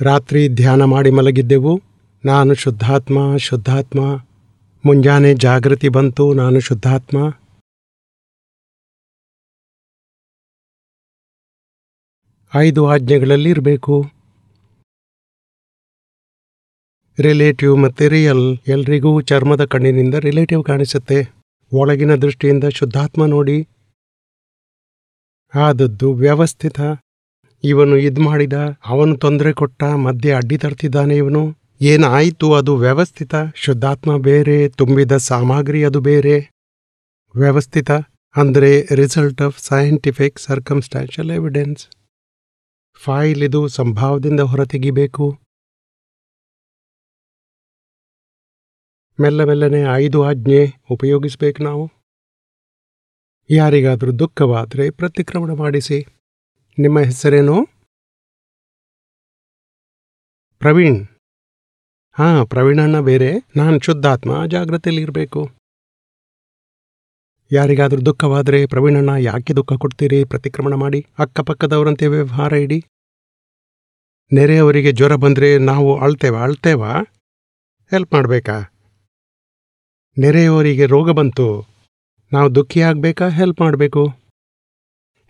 ರಾತ್ರಿ ಧ್ಯಾನ ಮಾಡಿ ಮಲಗಿದ್ದೆವು. ನಾನು ಶುದ್ಧಾತ್ಮ ಶುದ್ಧಾತ್ಮ. ಮುಂಜಾನೆ ಜಾಗೃತಿ ಬಂತು, ನಾನು ಶುದ್ಧಾತ್ಮ. ಐದು ಆಜ್ಞೆಗಳಲ್ಲಿ ಇರಬೇಕು. ರಿಲೇಟಿವ್ ಮತ್ತು ರಿಯಲ್ ಎಲ್ರಿಗೂ ಚರ್ಮದ ಕಣ್ಣಿನಿಂದ ರಿಲೇಟಿವ್ ಕಾಣಿಸುತ್ತೆ. ಒಳಗಿನ ದೃಷ್ಟಿಯಿಂದ ಶುದ್ಧಾತ್ಮ ನೋಡಿ. ಆದದ್ದು ವ್ಯವಸ್ಥಿತ. ಇವನು ಇದ್ ಮಾಡಿದ, ಅವನು ತೊಂದರೆ ಕೊಟ್ಟ, ಮಧ್ಯೆ ಅಡ್ಡಿ ತರ್ತಿದ್ದಾನೆ ಇವನು. ಏನಾಯಿತು ಅದು ವ್ಯವಸ್ಥಿತ? ಶುದ್ಧಾತ್ಮ ಬೇರೆ, ತುಂಬಿದ ಸಾಮಗ್ರಿ ಅದು ಬೇರೆ. ವ್ಯವಸ್ಥಿತ ಅಂದರೆ result of scientific circumstantial evidence file ಇದು ಸಂಭಾವದಿಂದ ಹೊರತೆಗಿಬೇಕು ಮೆಲ್ಲ ಮೆಲ್ಲನೆ ಐದು ಆಜ್ಞೆ ಉಪಯೋಗಿಸಬೇಕು ನಾವು. ಯಾರಿಗಾದರೂ ದುಃಖವಾದರೆ ಪ್ರತಿಕ್ರಮಣ ಮಾಡಿಸಿ. ನಿಮ್ಮ ಹೆಸರೇನು? ಪ್ರವೀಣ್. ಹಾಂ, ಪ್ರವೀಣಣ್ಣ ಬೇರೆ. ನಾನು ಶುದ್ಧಾತ್ಮ, ಜಾಗ್ರತೆಯಲ್ಲಿರಬೇಕು. ಯಾರಿಗಾದರೂ ದುಃಖವಾದರೆ ಪ್ರವೀಣಣ್ಣ, ಯಾಕೆ ದುಃಖ ಕೊಡ್ತೀರಿ? ಪ್ರತಿಕ್ರಮಣ ಮಾಡಿ. ಅಕ್ಕಪಕ್ಕದವರಂತೆ ವ್ಯವಹಾರ ಇಡಿ. ನೆರೆಯವರಿಗೆ ಜ್ವರ ಬಂದರೆ ನಾವು ಅಳ್ತೇವಾ ಅಳ್ತೇವಾ? ಹೆಲ್ಪ್ ಮಾಡಬೇಕಾ? ನೆರೆಯವರಿಗೆ ರೋಗ ಬಂತು. ನಾವು ದುಃಖಿಯಾಗಬೇಕಾ? ಹೆಲ್ಪ್ ಮಾಡಬೇಕು.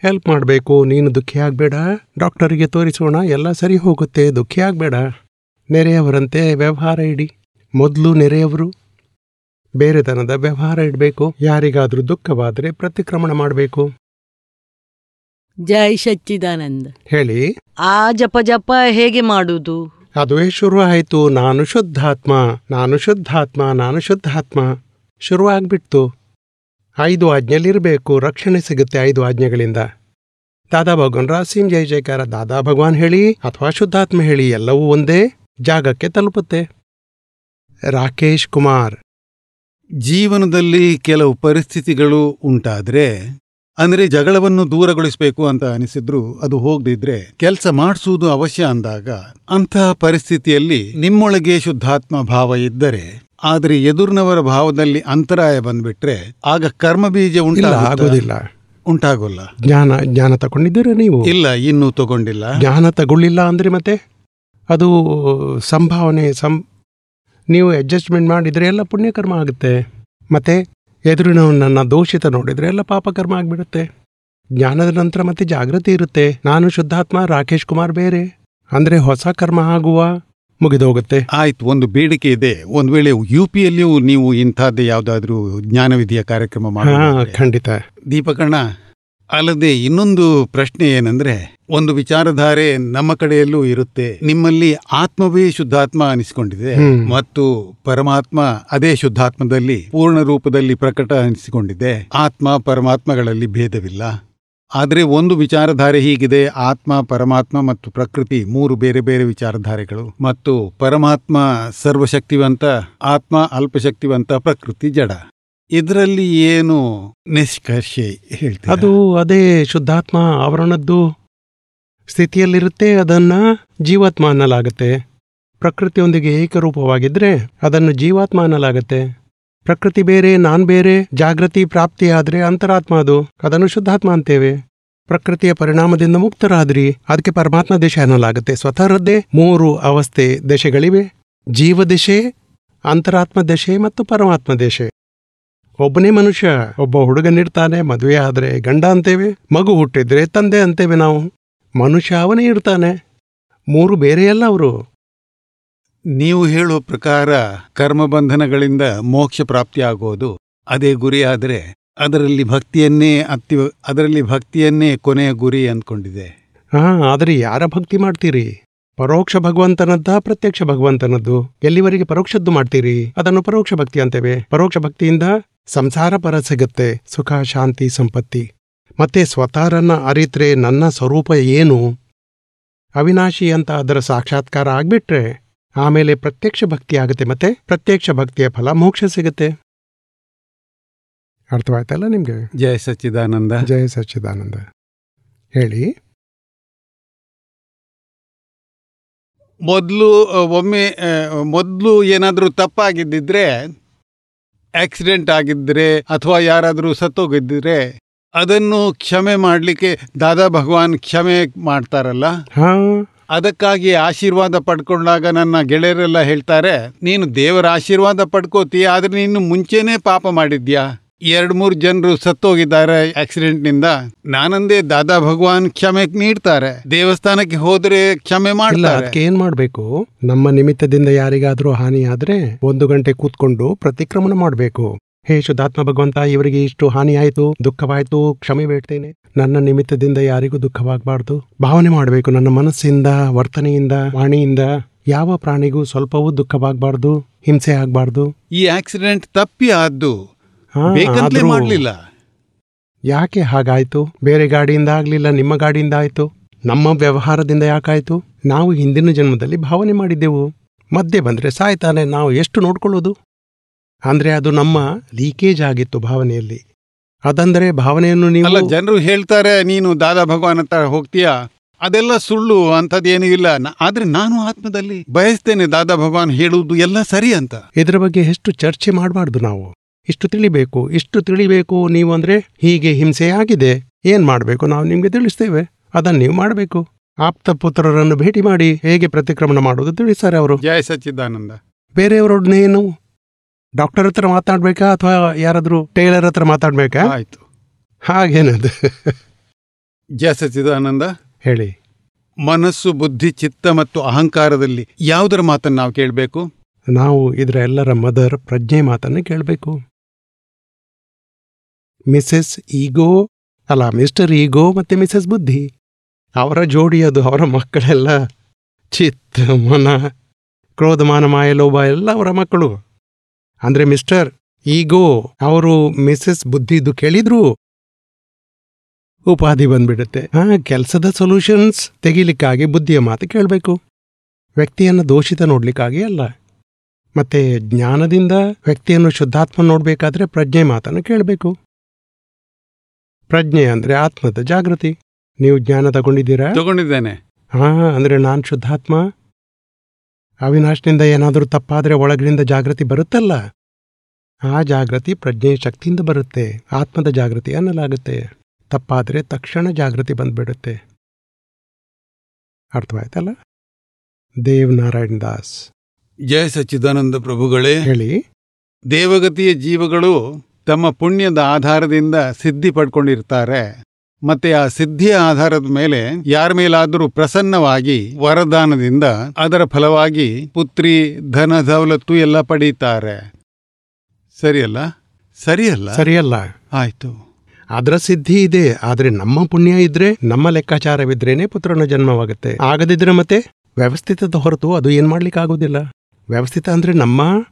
ಹೆಲ್ಪ್ ಮಾಡಬೇಕು. ನೀನು ದುಃಖಿ ಆಗಬೇಡ. ಡಾಕ್ಟರಿಗೆ ತೋರಿಸೋಣ. ಎಲ್ಲ ಸರಿ ಹೋಗುತ್ತೆ. ದುಃಖಿ ಆಗಬೇಡ. ನೆರೆಯವರಂತೆ ವ್ಯವಹಾರ ಇಡಿ. ಮೊದಲು ನೆರೆಯವರು. ಬೇರೆ ತನದ ವ್ಯವಹಾರ ಇಡಬೇಕು. ಯಾರಿಗಾದರೂ ದುಃಖವಾದರೆ ಪ್ರತಿಕ್ರಮಣ ಮಾಡಬೇಕು. ಜೈ ಸಚ್ಚಿದಾನಂದ. ಹೇಳಿ. ಆ ಜಪ ಜಪ ಹೇಗೆ ಮಾಡುವುದು ಅದುವೇ ಶುರು ಆಯಿತು ನಾನು ಶುದ್ಧಾತ್ಮ. ನಾನು ಶುದ್ಧಾತ್ಮ. ನಾನು ಶುದ್ಧಾತ್ಮ. ಶುರು ಆಗ್ಬಿಡ್ತು ಐದು ಆಜ್ಞೆಯಲ್ಲಿರಬೇಕು. ರಕ್ಷಣೆ ಸಿಗುತ್ತೆ ಐದು ಆಜ್ಞೆಗಳಿಂದ. ದಾದಾ ಭಗವಾನ್ ರಾಸಿಂ, ಜೈ ಜಯಕಾರ. ದಾದಾ ಭಗವಾನ್ ಹೇಳಿ, ಅಥವಾ ಶುದ್ಧಾತ್ಮ ಹೇಳಿ, ಎಲ್ಲವೂ ಒಂದೇ ಜಾಗಕ್ಕೆ ತಲುಪುತ್ತೆ. ರಾಕೇಶ್ ಕುಮಾರ್. ಜೀವನದಲ್ಲಿ ಕೆಲವು ಪರಿಸ್ಥಿತಿಗಳು ಉಂಟಾದರೆ, ಅಂದರೆ ಜಗಳವನ್ನು ದೂರಗೊಳಿಸಬೇಕು ಅಂತ ಅನಿಸಿದ್ರು ಅದು ಹೋಗದಿದ್ರೆ ಕೆಲಸ ಮಾಡಿಸುವುದು ಅವಶ್ಯ ಅಂದಾಗ ಅಂತಹ ಪರಿಸ್ಥಿತಿಯಲ್ಲಿ ನಿಮ್ಮೊಳಗೆ ಶುದ್ಧಾತ್ಮ ಭಾವ ಇದ್ದರೆ ಆದರೆ ಎದುರಿನವರ ಭಾವದಲ್ಲಿ ಅಂತರಾಯ ಬಂದ್ಬಿಟ್ರೆ ಆಗ ಕರ್ಮ ಬೀಜ ಆಗೋದಿಲ್ಲ. ಉಂಟಾಗೋಲ್ಲ. ಜ್ಞಾನ ಜ್ಞಾನ ತಗೊಂಡಿದ್ದೀರಾ ನೀವು? ಇಲ್ಲ ಇನ್ನೂ ತಗೊಂಡಿಲ್ಲ. ಜ್ಞಾನ ತಗೊಳ್ಳಿಲ್ಲ ಅಂದ್ರೆ ಮತ್ತೆ? ಅದು ಸಂಭಾವನೆ ಸಂ ನೀವು ಅಡ್ಜಸ್ಟ್ಮೆಂಟ್ ಮಾಡಿದರೆ ಎಲ್ಲ ಪುಣ್ಯಕರ್ಮ ಆಗುತ್ತೆ. ಮತ್ತೆ ಎದುರಿನವನನ್ನ ದೋಷಿತ ನೋಡಿದರೆ ಎಲ್ಲ ಪಾಪಕರ್ಮ ಆಗಿಬಿಡುತ್ತೆ. ಜ್ಞಾನದ ನಂತರ ಮತ್ತೆ ಜಾಗೃತಿ ಇರುತ್ತೆ. ನಾನು ಶುದ್ಧಾತ್ಮ ರಾಕೇಶ್ ಕುಮಾರ್ ಬೇರೆ. ಅಂದ್ರೆ ಹೊಸ ಕರ್ಮ ಆಗುವ ಮುಗಿದೋಗುತ್ತೆ. ಆಯ್ತು ಒಂದು ಬೇಡಿಕೆ ಇದೆ. ಒಂದ್ ವೇಳೆ ಯು ಪಿಯಲ್ಲಿಯೂ ನೀವು ಇಂಥದ್ದೇ ಯಾವ್ದಾದ್ರೂ ಜ್ಞಾನವಿಧಿಯ ಕಾರ್ಯಕ್ರಮ ಮಾಡಿ ಖಂಡಿತ. ದೀಪಕಣ್ಣ ಅಲ್ಲದೆ ಇನ್ನೊಂದು ಪ್ರಶ್ನೆ ಏನಂದ್ರೆ ಒಂದು ವಿಚಾರಧಾರೆ ನಮ್ಮ ಕಡೆಯಲ್ಲೂ ಇರುತ್ತೆ. ನಿಮ್ಮಲ್ಲಿ ಆತ್ಮವೇ ಶುದ್ಧಾತ್ಮ ಅನಿಸಿಕೊಂಡಿದೆ ಮತ್ತು ಪರಮಾತ್ಮ ಅದೇ ಶುದ್ಧಾತ್ಮದಲ್ಲಿ ಪೂರ್ಣ ರೂಪದಲ್ಲಿ ಪ್ರಕಟ ಅನಿಸಿಕೊಂಡಿದೆ. ಆತ್ಮ ಪರಮಾತ್ಮಗಳಲ್ಲಿ ಭೇದವಿಲ್ಲ. ಆದರೆ ಒಂದು ವಿಚಾರಧಾರೆ ಹೀಗಿದೆ, ಆತ್ಮ, ಪರಮಾತ್ಮ ಮತ್ತು ಪ್ರಕೃತಿ, ಮೂರು ಬೇರೆ ಬೇರೆ ವಿಚಾರಧಾರೆಗಳು. ಮತ್ತು ಪರಮಾತ್ಮ ಸರ್ವಶಕ್ತಿವಂತ, ಆತ್ಮ ಅಲ್ಪಶಕ್ತಿವಂತ, ಪ್ರಕೃತಿ ಜಡ. ಇದರಲ್ಲಿ ಏನು ನಿಷ್ಕರ್ಷೆ ಹೇಳ್ತೀವಿ ಅದು ಅದೇ ಶುದ್ಧಾತ್ಮ ಆವರಣದ್ದು ಸ್ಥಿತಿಯಲ್ಲಿರುತ್ತೆ, ಅದನ್ನ ಜೀವಾತ್ಮ ಅನ್ನಲಾಗುತ್ತೆ. ಪ್ರಕೃತಿಯೊಂದಿಗೆ ಏಕರೂಪವಾಗಿದ್ರೆ ಅದನ್ನು ಜೀವಾತ್ಮ ಅನ್ನಲಾಗುತ್ತೆ. ಪ್ರಕೃತಿ ಬೇರೆ, ನಾನ್ ಬೇರೆ, ಜಾಗೃತಿ, ಪ್ರಾಪ್ತಿಯಾದ್ರೆ ಅಂತರಾತ್ಮ ಅದು. ಅದನ್ನು ಶುದ್ಧಾತ್ಮ ಅಂತೇವೆ. ಪ್ರಕೃತಿಯ ಪರಿಣಾಮದಿಂದ ಮುಕ್ತರಾದ್ರಿ. ಅದಕ್ಕೆ ಪರಮಾತ್ಮ ದೇಶ ಅನ್ನಲಾಗುತ್ತೆ ಸ್ವತಃರದ್ದೇ ಮೂರು ಅವಸ್ಥೆ ದಶೆಗಳಿವೆ. ಜೀವ ದಿಶೆ, ಅಂತರಾತ್ಮ ದಶೆ ಮತ್ತು ಪರಮಾತ್ಮ ದಶೆ. ಒಬ್ಬನೇ ಮನುಷ್ಯ, ಒಬ್ಬ ಹುಡುಗನಿರ್ತಾನೆ ಮದುವೆ ಆದರೆ ಗಂಡ ಅಂತೇವೆ, ಮಗು ಹುಟ್ಟಿದ್ರೆ ತಂದೆ ಅಂತೇವೆ ನಾವು. ಮನುಷ್ಯ ಅವನೇ ಇರ್ತಾನೆ. ಮೂರು ಬೇರೆಯಲ್ಲ ಅವರು. ನೀವು ಹೇಳುವ ಪ್ರಕಾರ ಕರ್ಮಬಂಧನಗಳಿಂದ ಮೋಕ್ಷ ಪ್ರಾಪ್ತಿಯಾಗೋದು ಅದೇ ಗುರಿ ಆದರೆ ಅದರಲ್ಲಿ ಭಕ್ತಿಯನ್ನೇ ಅತ್ತಿ ಅದರಲ್ಲಿ ಭಕ್ತಿಯನ್ನೇ ಕೊನೆಯ ಗುರಿ ಅಂದ್ಕೊಂಡಿದೆ. ಹಾ, ಆದರೆ ಯಾರ ಭಕ್ತಿ ಮಾಡ್ತೀರಿ? ಪರೋಕ್ಷ ಭಗವಂತನದ್ದ ಪ್ರತ್ಯಕ್ಷ ಭಗವಂತನದ್ದು? ಎಲ್ಲಿವರೆಗೆ ಪರೋಕ್ಷದ್ದು ಮಾಡ್ತೀರಿ? ಅದನ್ನು ಪರೋಕ್ಷ ಭಕ್ತಿ ಅಂತೇವೆ. ಪರೋಕ್ಷ ಭಕ್ತಿಯಿಂದ ಸಂಸಾರ ಪರ ಸಿಗುತ್ತೆ. ಸುಖ, ಶಾಂತಿ, ಸಂಪತ್ತಿ. ಮತ್ತೆ ಸ್ವತಾರನ್ನ ಅರಿತ್ರೆ ನನ್ನ ಸ್ವರೂಪ ಏನು? ಅವಿನಾಶಿ ಅಂತ ಅದರ ಸಾಕ್ಷಾತ್ಕಾರ ಆಗ್ಬಿಟ್ರೆ ಆಮೇಲೆ ಪ್ರತ್ಯಕ್ಷ ಭಕ್ತಿ ಆಗುತ್ತೆ ಮತ್ತೆ ಪ್ರತ್ಯಕ್ಷ ಭಕ್ತಿಯ ಫಲ ಮೋಕ್ಷ ಸಿಗುತ್ತೆ. ಅರ್ಥವಾಯ್ತಲ್ಲ ನಿಮ್ಗೆ? ಜಯ ಸಚ್ಚಿದಾನಂದ. ಜಯ ಸಚ್ಚಿದಾನಂದ. ಹೇಳಿ. ಮೊದಲು ಒಮ್ಮೆ ಮೊದಲು ಏನಾದರೂ ತಪ್ಪಾಗಿದ್ದಿದ್ರೆ ಆಕ್ಸಿಡೆಂಟ್ ಆಗಿದ್ದರೆ ಅಥವಾ ಯಾರಾದರೂ ಸತ್ತೋಗಿದ್ದರೆ ಅದನ್ನು ಕ್ಷಮೆ ಮಾಡಲಿಕ್ಕೆ ದಾದಾ ಭಗವಾನ್ ಕ್ಷಮೆ ಮಾಡ್ತಾರಲ್ಲ? ಹಾ. ಅದಕ್ಕಾಗಿ ಆಶೀರ್ವಾದ ಪಡ್ಕೊಂಡಾಗ ನನ್ನ ಗೆಳೆಯರೆಲ್ಲ ಹೇಳ್ತಾರೆ ನೀನು ದೇವರ ಆಶೀರ್ವಾದ ಪಡ್ಕೋತಿ ಆದ್ರೆ ನೀನು ಮುಂಚೆನೇ ಪಾಪ ಮಾಡಿದ್ಯಾ? ಎರಡ್ ಮೂರು ಜನರು ಸತ್ತೋಗಿದ್ದಾರೆ ಆಕ್ಸಿಡೆಂಟ್ನಿಂದ ನಾನಂದೇ ದಾದಾ ಭಗವಾನ್ ಕ್ಷಮೆ ನೀಡ್ತಾರೆ. ದೇವಸ್ಥಾನಕ್ಕೆ ಹೋದ್ರೆ ಕ್ಷಮೆ ಮಾಡಿಲ್ಲ ಅದಕ್ಕೆ ಏನ್ ಮಾಡ್ಬೇಕು? ನಮ್ಮ ನಿಮಿತ್ತದಿಂದ ಯಾರಿಗಾದ್ರೂ ಹಾನಿ ಆದ್ರೆ ಒಂದು ಗಂಟೆ ಕೂತ್ಕೊಂಡು ಪ್ರತಿಕ್ರಮಣ ಮಾಡ್ಬೇಕು. ಹೇ ಶುದ್ಧಾತ್ಮ ಭಗವಂತ ಇವರಿಗೆ ಇಷ್ಟು ಹಾನಿಯಾಯಿತು ದುಃಖವಾಯಿತು ಕ್ಷಮೆ ಬೇಡ್ತೇನೆ. ನನ್ನ ನಿಮಿತ್ತದಿಂದ ಯಾರಿಗೂ ದುಃಖವಾಗಬಾರ್ದು. ಭಾವನೆ ಮಾಡಬೇಕು ನನ್ನ ಮನಸ್ಸಿಂದ ವರ್ತನೆಯಿಂದ ವಾಣಿಯಿಂದ. ಯಾವ ಪ್ರಾಣಿಗೂ ಸ್ವಲ್ಪವೂ ದುಃಖವಾಗಬಾರ್ದು ಹಿಂಸೆ ಆಗಬಾರ್ದು. ಈ ಆಕ್ಸಿಡೆಂಟ್ ತಪ್ಪಿ ಆದ್ದು ಮಾಡ್ಲಿಲ್ಲ. ಯಾಕೆ ಹಾಗಾಯ್ತು? ಬೇರೆ ಗಾಡಿಯಿಂದ ಆಗ್ಲಿಲ್ಲ ನಿಮ್ಮ ಗಾಡಿಯಿಂದ ಆಯ್ತು. ನಮ್ಮ ವ್ಯವಹಾರದಿಂದ ಯಾಕಾಯ್ತು? ನಾವು ಹಿಂದಿನ ಜನ್ಮದಲ್ಲಿ ಭಾವನೆ ಮಾಡಿದ್ದೆವು. ಮಧ್ಯೆ ಬಂದ್ರೆ ಸಾಯ್ತಾನೆ ನಾವು ಎಷ್ಟು ನೋಡ್ಕೊಳ್ಳೋದು? ಅಂದ್ರೆ ಅದು ನಮ್ಮ ಲೀಕೇಜ್ ಆಗಿತ್ತು ಭಾವನೆಯಲ್ಲಿ. ಅದಂದ್ರೆ ಭಾವನೆಯನ್ನು ಅಲ್ಲ ನೀವು ಜನರು ಹೇಳ್ತಾರೆ ನೀನು ದಾದಾ ಭಗವಾನ್ ಅಂತ ಹೋಗ್ತೀಯಾ? ಅದೆಲ್ಲ ಸುಳ್ಳು ಅಂಥದ್ದೇನೂ ಇಲ್ಲ. ಆದ್ರೆ ನಾನು ಆತ್ಮದಲ್ಲಿ ಬಯಸ್ತೇನೆ ದಾದಾ ಭಗವಾನ್ ಹೇಳುವುದು ಎಲ್ಲ ಸರಿ ಅಂತ. ಇದರ ಬಗ್ಗೆ ಎಷ್ಟು ಚರ್ಚೆ ಮಾಡಬಾರ್ದು ನಾವು. ಇಷ್ಟು ತಿಳಿಬೇಕು ಇಷ್ಟು ತಿಳಿಬೇಕು ನೀವು ಅಂದ್ರೆ ಹೀಗೆ ಹಿಂಸೆ ಆಗಿದೆ. ಏನ್ ಮಾಡಬೇಕು ನಾವು ನಿಮ್ಗೆ ತಿಳಿಸ್ತೇವೆ. ಅದನ್ನ ನೀವು ಮಾಡಬೇಕು. ಆಪ್ತ ಪುತ್ರರನ್ನು ಭೇಟಿ ಮಾಡಿ ಹೇಗೆ ಪ್ರತಿಕ್ರಮಣ ಮಾಡುವುದು ತಿಳಿಸ್ತಾರೆ ಅವರು. ಜಯ ಸಚ್ಚಿದಾನಂದ. ಬೇರೆಯವರೊಡನೆ ಏನು? ಡಾಕ್ಟರ್ ಹತ್ರ ಮಾತಾಡ್ಬೇಕಾ ಅಥವಾ ಯಾರಾದರೂ ಟೈಲರ್ ಹತ್ರ ಮಾತಾಡ್ಬೇಕಾ? ಆಯ್ತು. ಹಾಗೇನದು? ಜಯ ದಾನಂದ ಹೇಳಿ. ಮನಸ್ಸು ಬುದ್ಧಿ ಚಿತ್ತ ಮತ್ತು ಅಹಂಕಾರದಲ್ಲಿ ಯಾವುದರ ಮಾತನ್ನು ನಾವು ಕೇಳಬೇಕು? ನಾವು ಇದರ ಎಲ್ಲರ ಮದರ್ ಪ್ರಜ್ಞೆ ಮಾತನ್ನು ಕೇಳಬೇಕು. ಮಿಸೆಸ್ ಈಗೋ ಅಲ್ಲ ಮಿಸ್ಟರ್ ಈಗೋ ಮತ್ತೆ ಮಿಸೆಸ್ ಬುದ್ಧಿ. ಅವರ ಜೋಡಿ ಅದು ಅವರ ಮಕ್ಕಳೆಲ್ಲ. ಚಿತ್ತ ಮನ ಕ್ರೋಧಮಾನ ಮಾಯಲೋಭ ಎಲ್ಲ ಅವರ ಮಕ್ಕಳು. ಅಂದ್ರೆ ಮಿಸ್ಟರ್ ಈಗೋ ಅವರು ಮಿಸೆಸ್ ಬುದ್ಧಿದು ಕೇಳಿದ್ರು ಉಪಾಧಿ ಬಂದ್ಬಿಡುತ್ತೆ. ಹಾ ಕೆಲಸದ ಸೊಲ್ಯೂಷನ್ಸ್ ತೆಗಿಲಿಕ್ಕಾಗಿ ಬುದ್ಧಿಯ ಮಾತು ಕೇಳಬೇಕು. ವ್ಯಕ್ತಿಯನ್ನು ದೋಷಿತ ನೋಡ್ಲಿಕ್ಕಾಗಿ ಅಲ್ಲ. ಮತ್ತೆ ಜ್ಞಾನದಿಂದ ವ್ಯಕ್ತಿಯನ್ನು ಶುದ್ಧಾತ್ಮ ನೋಡಬೇಕಾದ್ರೆ ಪ್ರಜ್ಞೆ ಮಾತನ್ನು ಕೇಳಬೇಕು. ಪ್ರಜ್ಞೆ ಅಂದ್ರೆ ಆತ್ಮದ ಜಾಗೃತಿ. ನೀವು ಜ್ಞಾನ ತಗೊಂಡಿದ್ದೀರಾ? ತಗೊಂಡಿದ್ದೇನೆ. ಹಾ ಅಂದ್ರೆ ನಾನ್ ಶುದ್ಧಾತ್ಮ? ಅವಿನಾಶ್ನಿಂದ ಏನಾದರೂ ತಪ್ಪಾದರೆ ಒಳಗಿನಿಂದ ಜಾಗೃತಿ ಬರುತ್ತಲ್ಲ? ಆ ಜಾಗೃತಿ ಪ್ರಜ್ಞೆ ಶಕ್ತಿಯಿಂದ ಬರುತ್ತೆ ಆತ್ಮದ ಜಾಗೃತಿ ಅನ್ನಲಾಗುತ್ತೆ. ತಪ್ಪಾದರೆ ತಕ್ಷಣ ಜಾಗೃತಿ ಬಂದ್ಬಿಡುತ್ತೆ. ಅರ್ಥವಾಯ್ತಲ್ಲ? ದೇವ್ ನಾರಾಯಣ್ ದಾಸ್. ಜಯ ಸಚ್ಚಿದಾನಂದ ಪ್ರಭುಗಳೇ ಹೇಳಿ. ದೇವಗತಿಯ ಜೀವಗಳು ತಮ್ಮ ಪುಣ್ಯದ ಆಧಾರದಿಂದ ಸಿದ್ಧಿ ಪಡ್ಕೊಂಡಿರ್ತಾರೆ. ಮತ್ತೆ ಆ ಸಿದ್ಧಿಯ ಆಧಾರದ ಮೇಲೆ ಯಾರ ಮೇಲಾದರೂ ಪ್ರಸನ್ನವಾಗಿ ವರದಾನದಿಂದ ಅದರ ಫಲವಾಗಿ ಪುತ್ರಿ ಧನ ದೌಲತ್ತು ಎಲ್ಲ ಪಡೀತಾರೆ. ಸರಿಯಲ್ಲ? ಸರಿಯಲ್ಲ? ಸರಿಯಲ್ಲ. ಆಯ್ತು. ಅದರ ಸಿದ್ಧಿ ಇದೆ ಆದ್ರೆ ನಮ್ಮ ಪುಣ್ಯ ಇದ್ರೆ ನಮ್ಮ ಲೆಕ್ಕಾಚಾರವಿದ್ರೇನೆ ಪುತ್ರನ ಜನ್ಮವಾಗುತ್ತೆ. ಆಗದಿದ್ರೆ ಮತ್ತೆ ವ್ಯವಸ್ಥಿತದ ಹೊರತು ಅದು ಏನ್ ಮಾಡ್ಲಿಕ್ಕಾಗೋದಿಲ್ಲ ವ್ಯವಸ್ಥಿತ ಅಂದ್ರೆ ನಮ್ಮ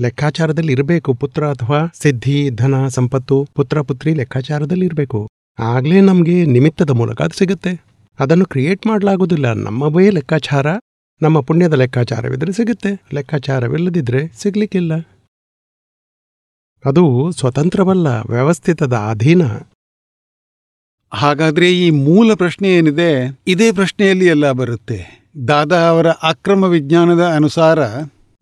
ಲೆಕ್ಕಾಚಾರದಲ್ಲಿ ಇರಬೇಕು ಪುತ್ರ ಅಥವಾ ಸಿದ್ಧಿ ಧನ ಸಂಪತ್ತು ಪುತ್ರ ಪುತ್ರಿ ಲೆಕ್ಕಾಚಾರದಲ್ಲಿ ಇರಬೇಕು. ಆಗ್ಲೇ ನಮಗೆ ನಿಮಿತ್ತದ ಮೂಲಕ ಅದು ಸಿಗುತ್ತೆ. ಅದನ್ನು ಕ್ರಿಯೇಟ್ ಮಾಡಲಾಗೋದಿಲ್ಲ. ನಮ್ಮವೇ ಲೆಕ್ಕಾಚಾರ, ನಮ್ಮ ಪುಣ್ಯದ ಲೆಕ್ಕಾಚಾರವಿದ್ರೆ ಸಿಗುತ್ತೆ. ಲೆಕ್ಕಾಚಾರವಿಲ್ಲದಿದ್ದರೆ ಸಿಗಲಿಕ್ಕಿಲ್ಲ. ಅದು ಸ್ವತಂತ್ರವಲ್ಲ, ವ್ಯವಸ್ಥಿತದ ಅಧೀನ. ಹಾಗಾದ್ರೆ ಈ ಮೂಲ ಪ್ರಶ್ನೆ ಏನಿದೆ? ಇದೇ ಪ್ರಶ್ನೆಯಲ್ಲಿ ಎಲ್ಲ ಬರುತ್ತೆ. ದಾದಾ ಅವರ ಅಕ್ರಮ ವಿಜ್ಞಾನದ ಅನುಸಾರ